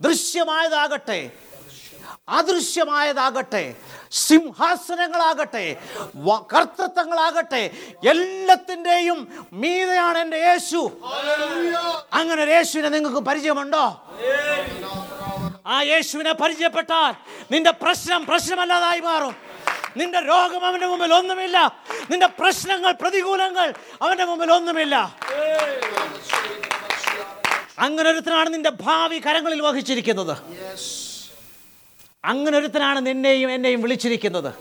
ദൃശ്യമായതാകട്ടെ അദൃശ്യമായതാകട്ടെ സിംഹാസനങ്ങളാകട്ടെ കർത്തൃത്വങ്ങളാകട്ടെ എല്ലാത്തിന്റെയും മീതയാണ് എന്റെ യേശു. അങ്ങനെ ഒരു യേശുവിനെ നിങ്ങൾക്ക് പരിചയമുണ്ടോ? ആ യേശുവിനെ പരിചയപ്പെട്ടാൽ നിന്റെ പ്രശ്നം പ്രശ്നമല്ലാതായി മാറും. നിന്റെ രോഗം അവന്റെ മുമ്പിൽ ഒന്നുമില്ല. നിന്റെ പ്രശ്നങ്ങൾ പ്രതികൂലങ്ങൾ അവന്റെ മുമ്പിൽ ഒന്നുമില്ല. അങ്ങനെ ഒരുത്തനാണ് നിന്റെ ഭാവി കരങ്ങളിൽ വഹിച്ചിരിക്കുന്നത്. അങ്ങനെ ഒരുത്തനാണ് നിന്നെയും എന്നെയും വിളിച്ചിരിക്കുന്നത്.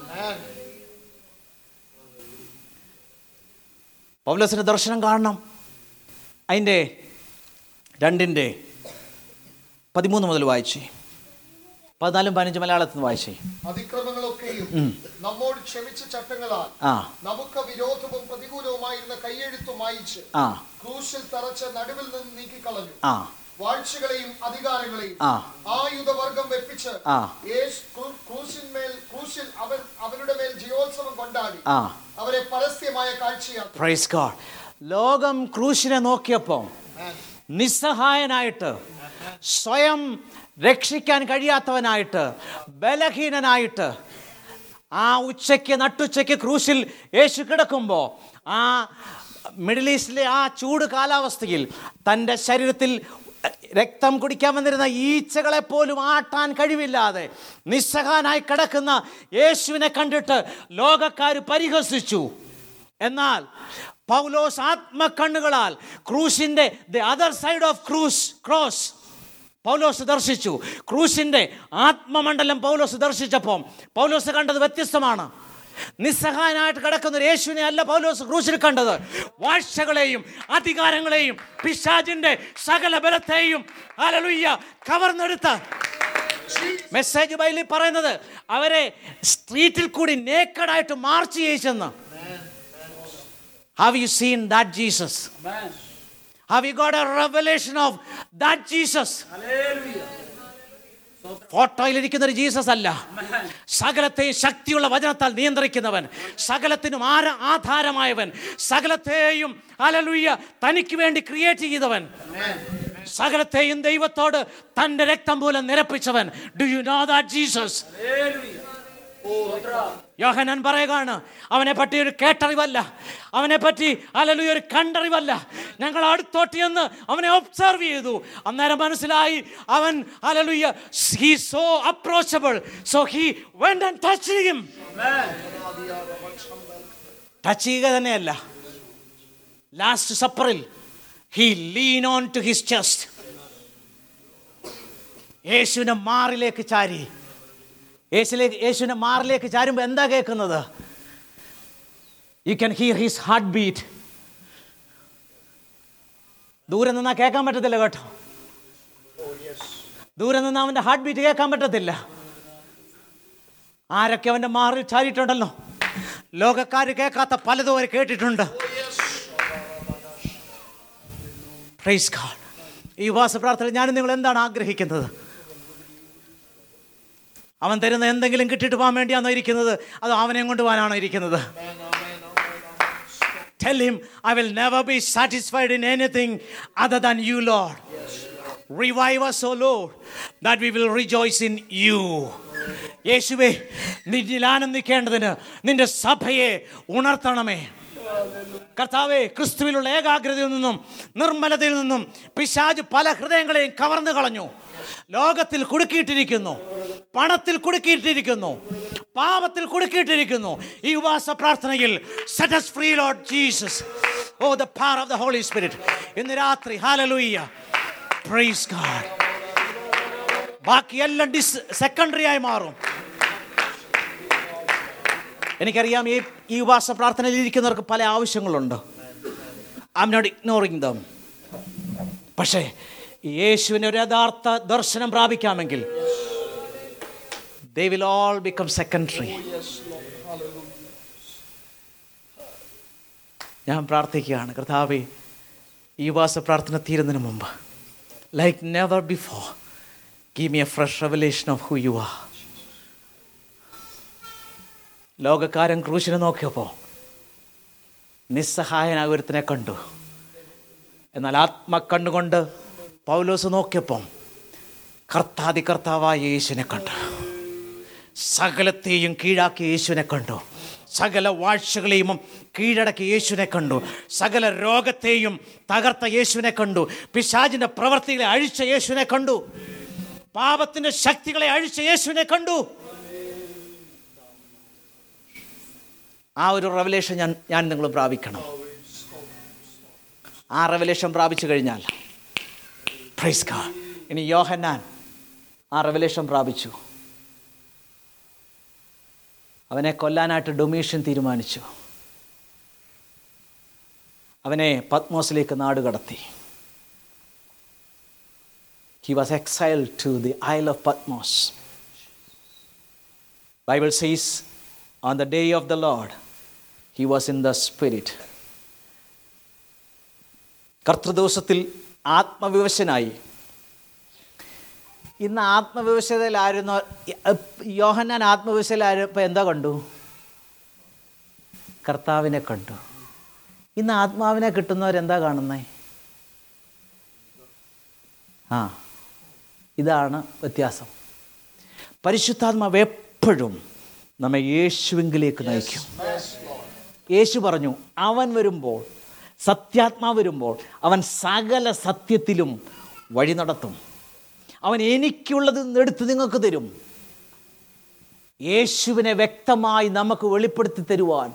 പൗലോസിന്റെ ദർശനം കാണണം. അതിന്റെ രണ്ടിന്റെ പതിമൂന്ന് മുതൽ വായിച്ചേ. പതിനാലും പതിനഞ്ച് മലയാളത്തിൽ നിന്ന് വായിച്ചേ. അതിക്രമങ്ങളൊക്കെയും നമ്മോട് ക്ഷമിച്ച ചട്ടങ്ങളാൽ നമുക്ക് വിരോധവും പ്രതികൂലവുമായിരുന്ന കയ്യെഴുത്തു മായിച്ച് ആ. ക്രൂശിൽ തറച്ച നടുവിൽ നിന്ന് നീക്കിക്കളഞ്ഞു. വാഴ്ചകളെയും അധികാരങ്ങളെയും. ആയുധവർഗം വെപ്പിച്ച് ക്രൂശിന്മേൽ ക്രൂശിൽ അവർ അവരുടെ മേൽ ജയോത്സവം കൊണ്ടാടി. അവരെ പരസ്യമായ കാഴ്ചയാണ് ലോകം ക്രൂശിനെ നോക്കിയപ്പോൾ നിസ്സഹായനായിട്ട് സ്വയം രക്ഷിക്കാൻ കഴിയാത്തവനായിട്ട് ബലഹീനനായിട്ട് ആ ഉച്ചയ്ക്ക് നട്ടുച്ചയ്ക്ക് ക്രൂശിൽ യേശു കിടക്കുമ്പോൾ ആ മിഡിൽ ഈസ്റ്റിലെ ആ ചൂട് കാലാവസ്ഥയിൽ തന്റെ ശരീരത്തിൽ രക്തം കുടിക്കാൻ വന്നിരുന്ന ഈച്ചകളെ പോലും ആട്ടാൻ കഴിവില്ലാതെ നിസ്സഹാനായി കിടക്കുന്ന യേശുവിനെ കണ്ടിട്ട് ലോകക്കാർ പരിഹസിച്ചു. എന്നാൽ പൗലോസ് ആത്മക്കണ്ണുകളാൽ ക്രൂശിന്റെ the other side of cross cross Paulose ദർശിച്ചു. ക്രൂശിന്റെ ആത്മമണ്ഡലം പൗലോസ് ദർശിച്ചപ്പോൾ പൗലോസ് കണ്ടത് വ്യത്യസ്തമാണ്. നിസ്സഹായനായിട്ട് കിടക്കുന്ന ഒരു യേശുവിനെ അല്ല പൗലോസ് ക്രൂശിൽ കണ്ടത്. വാഴ്ചകളെയും അധികാരങ്ങളെയും പിശാജിന്റെ സകല ബലത്തെയും അലലുയ്യ കവർന്നെടുത്ത. മെസ്സേജ് ബൈലിൽ പറയുന്നത് അവരെ സ്ട്രീറ്റിൽ കൂടി നേക്കഡായിട്ട് march ചെയ്യിച്ചെന്ന്. Have you seen that Jesus have you got a revelation of that Jesus ഫോട്ടോയിലിരിക്കുന്ന ഒരു ജീസസ് അല്ല. സകലത്തെയും ശക്തിയുള്ള വചനത്താൽ നിയന്ത്രിക്കുന്നവൻ സകലത്തിനും ആര ആധാരമായവൻ സകലത്തെയും അലലുയ്യ തനിക്ക് വേണ്ടി ക്രിയേറ്റ് ചെയ്തവൻ സകലത്തെയും ദൈവത്തോട് തന്റെ രക്തം പോലെ നിരപ്പിച്ചവൻ. Do you know that Jesus Yohannan പറയുകയാണ് അവനെ പറ്റി ഒരു കേട്ടറിവല്ല അവനെ പറ്റി അലലു ഒരു കണ്ടറിവല്ല. ഞങ്ങൾ അടുത്തോട്ട് എന്ന് അവനെ ഒബ്സർവ് ചെയ്തു. അന്നേരം മനസ്സിലായി അവൻ hallelujah he so approachable so he went and touch ചെയ്യും ടച്ച് ചെയ്യുക തന്നെയല്ല. Last സപ്പറിൽ he lean on to his chest യേശുവിനെ മാറിലേക്ക് ചാരി. യേശുലേക്ക് യേശുവിന്റെ മാറിലേക്ക് ചാരുമ്പോൾ എന്താ കേൾക്കുന്നത്? You can hear his heart beat ദൂരെ നിന്നാ കേൾക്കാൻ പറ്റത്തില്ല കേട്ടോ. ദൂരെ നിന്ന് അവന്റെ ഹാർട്ട് ബീറ്റ് കേൾക്കാൻ പറ്റത്തില്ല. ആരൊക്കെ അവന്റെ മാറിൽ ചാരിയിട്ടുണ്ടല്ലോ? ലോകക്കാർ കേൾക്കാത്ത പലതും അവർ കേട്ടിട്ടുണ്ട്. ഈ ഉപവാസ പ്രാർത്ഥന ഞാനും നിങ്ങൾ എന്താണ് ആഗ്രഹിക്കുന്നത്? അവൻ തരുന്ന എന്തെങ്കിലും കിട്ടിയിട്ട് പോകാൻ വേണ്ടിയാണോ ഇരിക്കുന്നത് അത് അവനെ കൊണ്ട് പോകാനാണോ ഇരിക്കുന്നത് Tell him, I will never be satisfied in anything other than you, Lord. Revive us, O Lord, that we will rejoice in you. നിന്നിൽ ആനന്ദിക്കേണ്ടതിന് നിന്റെ സഭയെ ഉണർത്തണമേ കർത്താവെ ക്രിസ്തുവിലുള്ള ഏകാഗ്രതയിൽ നിന്നും നിർമ്മലതയിൽ നിന്നും പിശാജ് പല ഹൃദയങ്ങളെയും കവർന്നു കളഞ്ഞു ലോകത്തിൽ കുടുക്കിയിട്ടിരിക്കുന്നു. പണത്തിൽ കുടുക്കിയിട്ടിരിക്കുന്നു. പാപത്തിൽ കുടുക്കിയിട്ടിരിക്കുന്നു. ഈ ഉപവാസ പ്രാർത്ഥനയിൽ set free Lord Jesus oh the power of Holy Spirit ഇന്ന് രാത്രി ഹാലലൂയ്യ പ്രൈസ് ഗാഡ് ബാക്കി എല്ലാം ഡിസ് സെക്കൻഡറി ആയി മാറും. എനിക്കറിയാം ഈ ഈ ഉപവാസ പ്രാർത്ഥനയിൽ ഇരിക്കുന്നവർക്ക് പല ആവശ്യങ്ങളുണ്ട്. I am not ignoring them പക്ഷേ യേശുവിന് ഒരു യഥാർത്ഥ ദർശനം പ്രാപിക്കാമെങ്കിൽ they will all become secondary ഞാൻ പ്രാർത്ഥിക്കുകയാണ് കർത്താവെ ഈ വാസ പ്രാർത്ഥന തീരുന്നതിന് മുമ്പ് like never before give me a fresh revelation of who you are ലോകക്കാരൻ ക്രൂശിനെ നോക്കിയപ്പോൾ നിസ്സഹായനായ ഒരുത്തനെ കണ്ടു. എന്നാൽ ആത്മക്കണ്ണുകൊണ്ട് പൗലോസ് നോക്കിയപ്പം കർത്താതി കർത്താവായ യേശുവിനെ കണ്ടു. സകലത്തെയും കീഴാക്കിയ യേശുവിനെ കണ്ടു. സകല വാഴ്ചകളെയും കീഴടക്കി യേശുവിനെ കണ്ടു. സകല രോഗത്തെയും തകർത്ത യേശുവിനെ കണ്ടു. പിശാചിന്റെ പ്രവൃത്തികളെ അഴിച്ച യേശുവിനെ കണ്ടു. പാപത്തിന്റെ ശക്തികളെ അഴിച്ച യേശുവിനെ കണ്ടു. ആ ഒരു റെവലേഷൻ ഞാൻ ഞാൻ നിങ്ങൾ പ്രാപിക്കണം. ആ റെവലേഷൻ പ്രാപിച്ചു കഴിഞ്ഞാൽ പ്രൈസ് കാ ഇനി യോഹന്നാൻ ആ റെവലേഷൻ പ്രാപിച്ചു. അവനെ കൊല്ലാനായിട്ട് ഡൊമീഷ്യൻ തീരുമാനിച്ചു. അവനെ പത്മോസിലേക്ക് നാട് കടത്തി. He was exile to the isle of Patmos Bible says on the day of the Lord he was in the spirit കർത്തൃദിവസത്തിൽ ആത്മവിവശനായി. ഇന്ന് ആത്മവിവശതയിലായിരുന്ന? യോഹന്നാൻ ആത്മവിവശയിലായപ്പോൾ എന്താ കണ്ടു? കർത്താവിനെ കണ്ടു. ഇന്ന് ആത്മാവിനെ കിട്ടുന്നവരെന്താ കാണുന്നേ? ആ ഇതാണ് വ്യത്യാസം. പരിശുദ്ധാത്മാവ് എപ്പോഴും നമ്മെ യേശുവിങ്കിലേക്ക് നയിക്കും. യേശു പറഞ്ഞു അവൻ വരുമ്പോൾ സത്യാത്മാവ് വരുമ്പോൾ അവൻ സകല സത്യത്തിലും വഴി നടത്തും. അവൻ എനിക്കുള്ളത് എടുത്ത് നിങ്ങൾക്ക് തരും. യേശുവിനെ വ്യക്തമായി നമുക്ക് വെളിപ്പെടുത്തി തരുവാൻ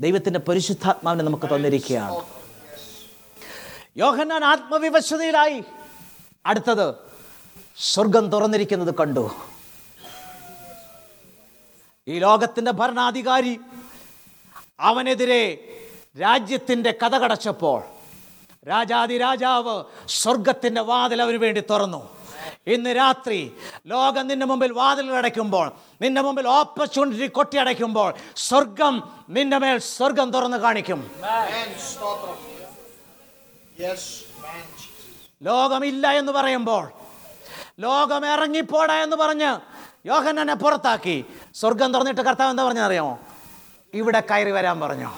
ദൈവത്തിന്റെ പരിശുദ്ധാത്മാവിനെ നമുക്ക് തന്നിരിക്കുകയാണ്. യോഹന്നാൻ ആത്മവിവശതയിലായി. അടുത്തത് സ്വർഗം തുറന്നിരിക്കുന്നത് കണ്ടു. ഈ ലോകത്തിന്റെ ഭരണാധികാരി അവനെതിരെ രാജ്യത്തിന്റെ കഥ കടച്ചപ്പോൾ രാജാതി രാജാവ് സ്വർഗത്തിന്റെ വാതിൽ അവന് വേണ്ടി തുറന്നു. ഇന്ന് രാത്രി ലോകം നിന്റെ മുമ്പിൽ വാതിൽ അടയ്ക്കുമ്പോൾ നിന്റെ മുമ്പിൽ ഓപ്പർച്യൂണിറ്റി കൊട്ടി അടയ്ക്കുമ്പോൾ സ്വർഗം നിന്റെ മേൽ സ്വർഗം തുറന്ന് കാണിക്കും. ലോകമില്ല എന്ന് പറയുമ്പോൾ ലോകം ഇറങ്ങിപ്പോടാ എന്ന് പറഞ്ഞ് യോഹനെ പുറത്താക്കി. സ്വർഗം തുറന്നിട്ട് കർത്താവ് എന്താ പറഞ്ഞറിയാമോ ഇവിടെ കയറി വരാൻ പറഞ്ഞു.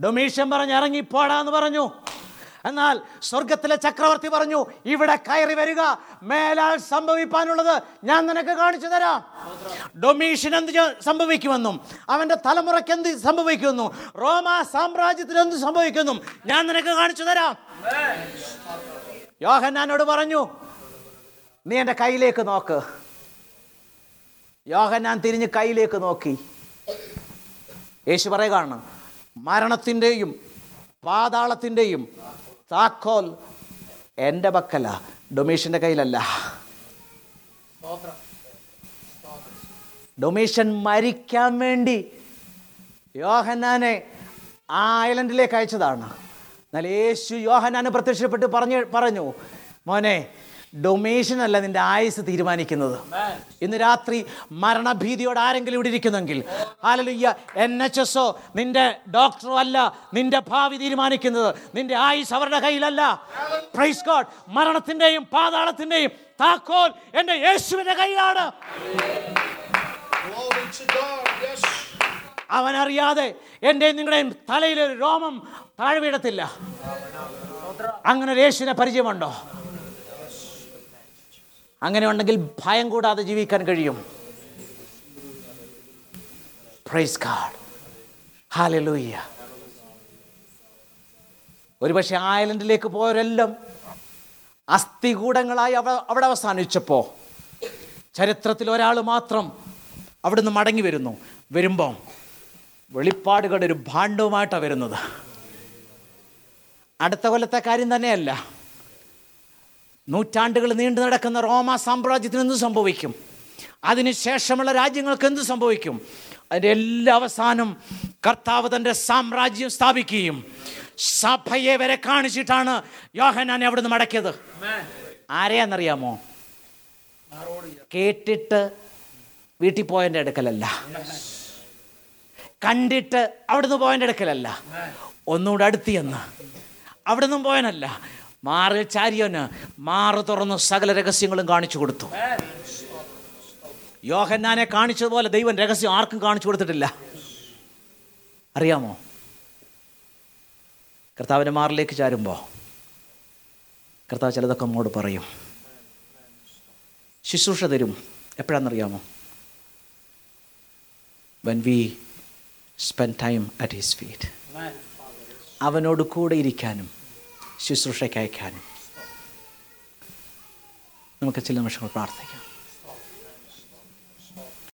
ഡൊമീഷ്യൻ പറഞ്ഞ് ഇറങ്ങി എന്ന് പറഞ്ഞു. എന്നാൽ സ്വർഗത്തിലെ ചക്രവർത്തി പറഞ്ഞു ഇവിടെ കയറി വരിക. മേലാൽ സംഭവിപ്പാനുള്ളത് ഞാൻ നിനക്ക് കാണിച്ചു തരാം. ഡൊമീഷ്യൻ എന്ത് സംഭവിക്കുമെന്നും അവന്റെ തലമുറയ്ക്ക് എന്ത് സംഭവിക്കുന്നു റോമ സാമ്രാജ്യത്തിന് എന്ത് സംഭവിക്കുന്നു ഞാൻ നിനക്ക് കാണിച്ചു തരാം. യോഹന്നാനോട് പറഞ്ഞു നീ എന്റെ കയ്യിലേക്ക് നോക്ക്. യോഹന്നാൻ തിരിഞ്ഞ് കയ്യിലേക്ക് നോക്കി യേശു പറയുകയാണ് മരണത്തിന്റെയും പാതാളത്തിന്റെയും താക്കോൽ എന്റെ പക്കല ഡൊമീഷന്റെ കയ്യിലല്ല. ഡൊമീഷൻ മരിക്കാൻ വേണ്ടി യോഹന്നാനെ ആ ഐലൻഡിലേക്ക് അയച്ചതാണ് എന്നാൽ യേശു യോഹന്നാനെ പ്രത്യക്ഷപ്പെട്ട് പറഞ്ഞു പറഞ്ഞു മോനെ ഡൊമേഷൻ അല്ല നിന്റെ ആയുസ് തീരുമാനിക്കുന്നത്. ഇന്ന് രാത്രി മരണഭീതിയോട് ആരെങ്കിലും ഇവിടെ ഇരിക്കുന്നെങ്കിൽ ഹാലലുയ്യ എൻ എച്ച് എസോ നിന്റെ ഡോക്ടറോ അല്ല നിന്റെ ഭാവി തീരുമാനിക്കുന്നത് നിന്റെ ആയുസ് അവരുടെ കയ്യിലല്ല. പ്രൈസ് ഗോഡ് മരണത്തിന്റെയും പാതാളത്തിന്റെയും താക്കോൽ എന്റെ യേശുവിന്റെ കയ്യിലാണ്. അവനറിയാതെ എന്റെ നിങ്ങളുടെയും തലയിലൊരു രോമം താഴ്വീടത്തില്ല. അങ്ങനെ ഒരു യേശുവിനെ പരിചയമുണ്ടോ? അങ്ങനെ ഉണ്ടെങ്കിൽ ഭയം കൂടാതെ ജീവിക്കാൻ കഴിയും. പ്രൈസ് കാർഡ് ഹാലലൂയ്യ ഒരുപക്ഷെ ഐലൻഡിലേക്ക് പോയവരെല്ലാം അസ്ഥികൂടങ്ങളായി അവ അവിടെ അവസാനിച്ചപ്പോൾ ചരിത്രത്തിൽ ഒരാൾ മാത്രം അവിടുന്ന് മടങ്ങി വരുന്നു. വരുമ്പം വെളിപ്പാടുകളുടെ ഒരു ഭാണ്ഡവുമായിട്ടാണ് വരുന്നത്. അടുത്ത കൊല്ലത്തെ കാര്യം തന്നെയല്ല. നൂറ്റാണ്ടുകൾ നീണ്ടു നടക്കുന്ന റോമ സാമ്രാജ്യത്തിന് എന്ത് സംഭവിക്കും? അതിനുശേഷമുള്ള രാജ്യങ്ങൾക്ക് എന്ത് സംഭവിക്കും? അതിന്റെ എല്ലാ അവസാനം കർത്താവ് തന്റെ സാമ്രാജ്യം സ്ഥാപിക്കുകയും സഭയെ വരെ കാണിച്ചിട്ടാണ് യോഹനാനെ അവിടുന്ന് മടക്കിയത്. ആരെയാണെന്നറിയാമോ? കേട്ടിട്ട് വീട്ടിൽ പോയതിന്റെ അടുക്കലല്ല. കണ്ടിട്ട് അവിടുന്ന് പോയതിന്റെ അടുക്കലല്ല. ഒന്നുകൂടെ അടുത്ത് ചെന്ന്. അവിടുന്ന് പോയനല്ല മാറിൽ ചാരിയോന് മാറ് തുറന്ന് സകല രഹസ്യങ്ങളും കാണിച്ചു കൊടുത്തു. യോഹന്നാനെ കാണിച്ചതുപോലെ ദൈവം രഹസ്യം ആർക്കും കാണിച്ചു കൊടുത്തിട്ടില്ല. അറിയാമോ? കർത്താവിന്റെ മാറിലേക്ക് ചാരുമ്പോൾ കർത്താവ് ചിലതൊക്കെ നമ്മോട് പറയും. ശുശ്രൂഷ തരും. എപ്പോഴാണെന്നറിയാമോ? When we spend time at his feet അവനോട് കൂടെ ഇരിക്കാനും. ശുശ്രൂഷയ്ക്ക് അയക്കാനും നമുക്ക് ചില നിമിഷങ്ങൾ പ്രാർത്ഥിക്കാം.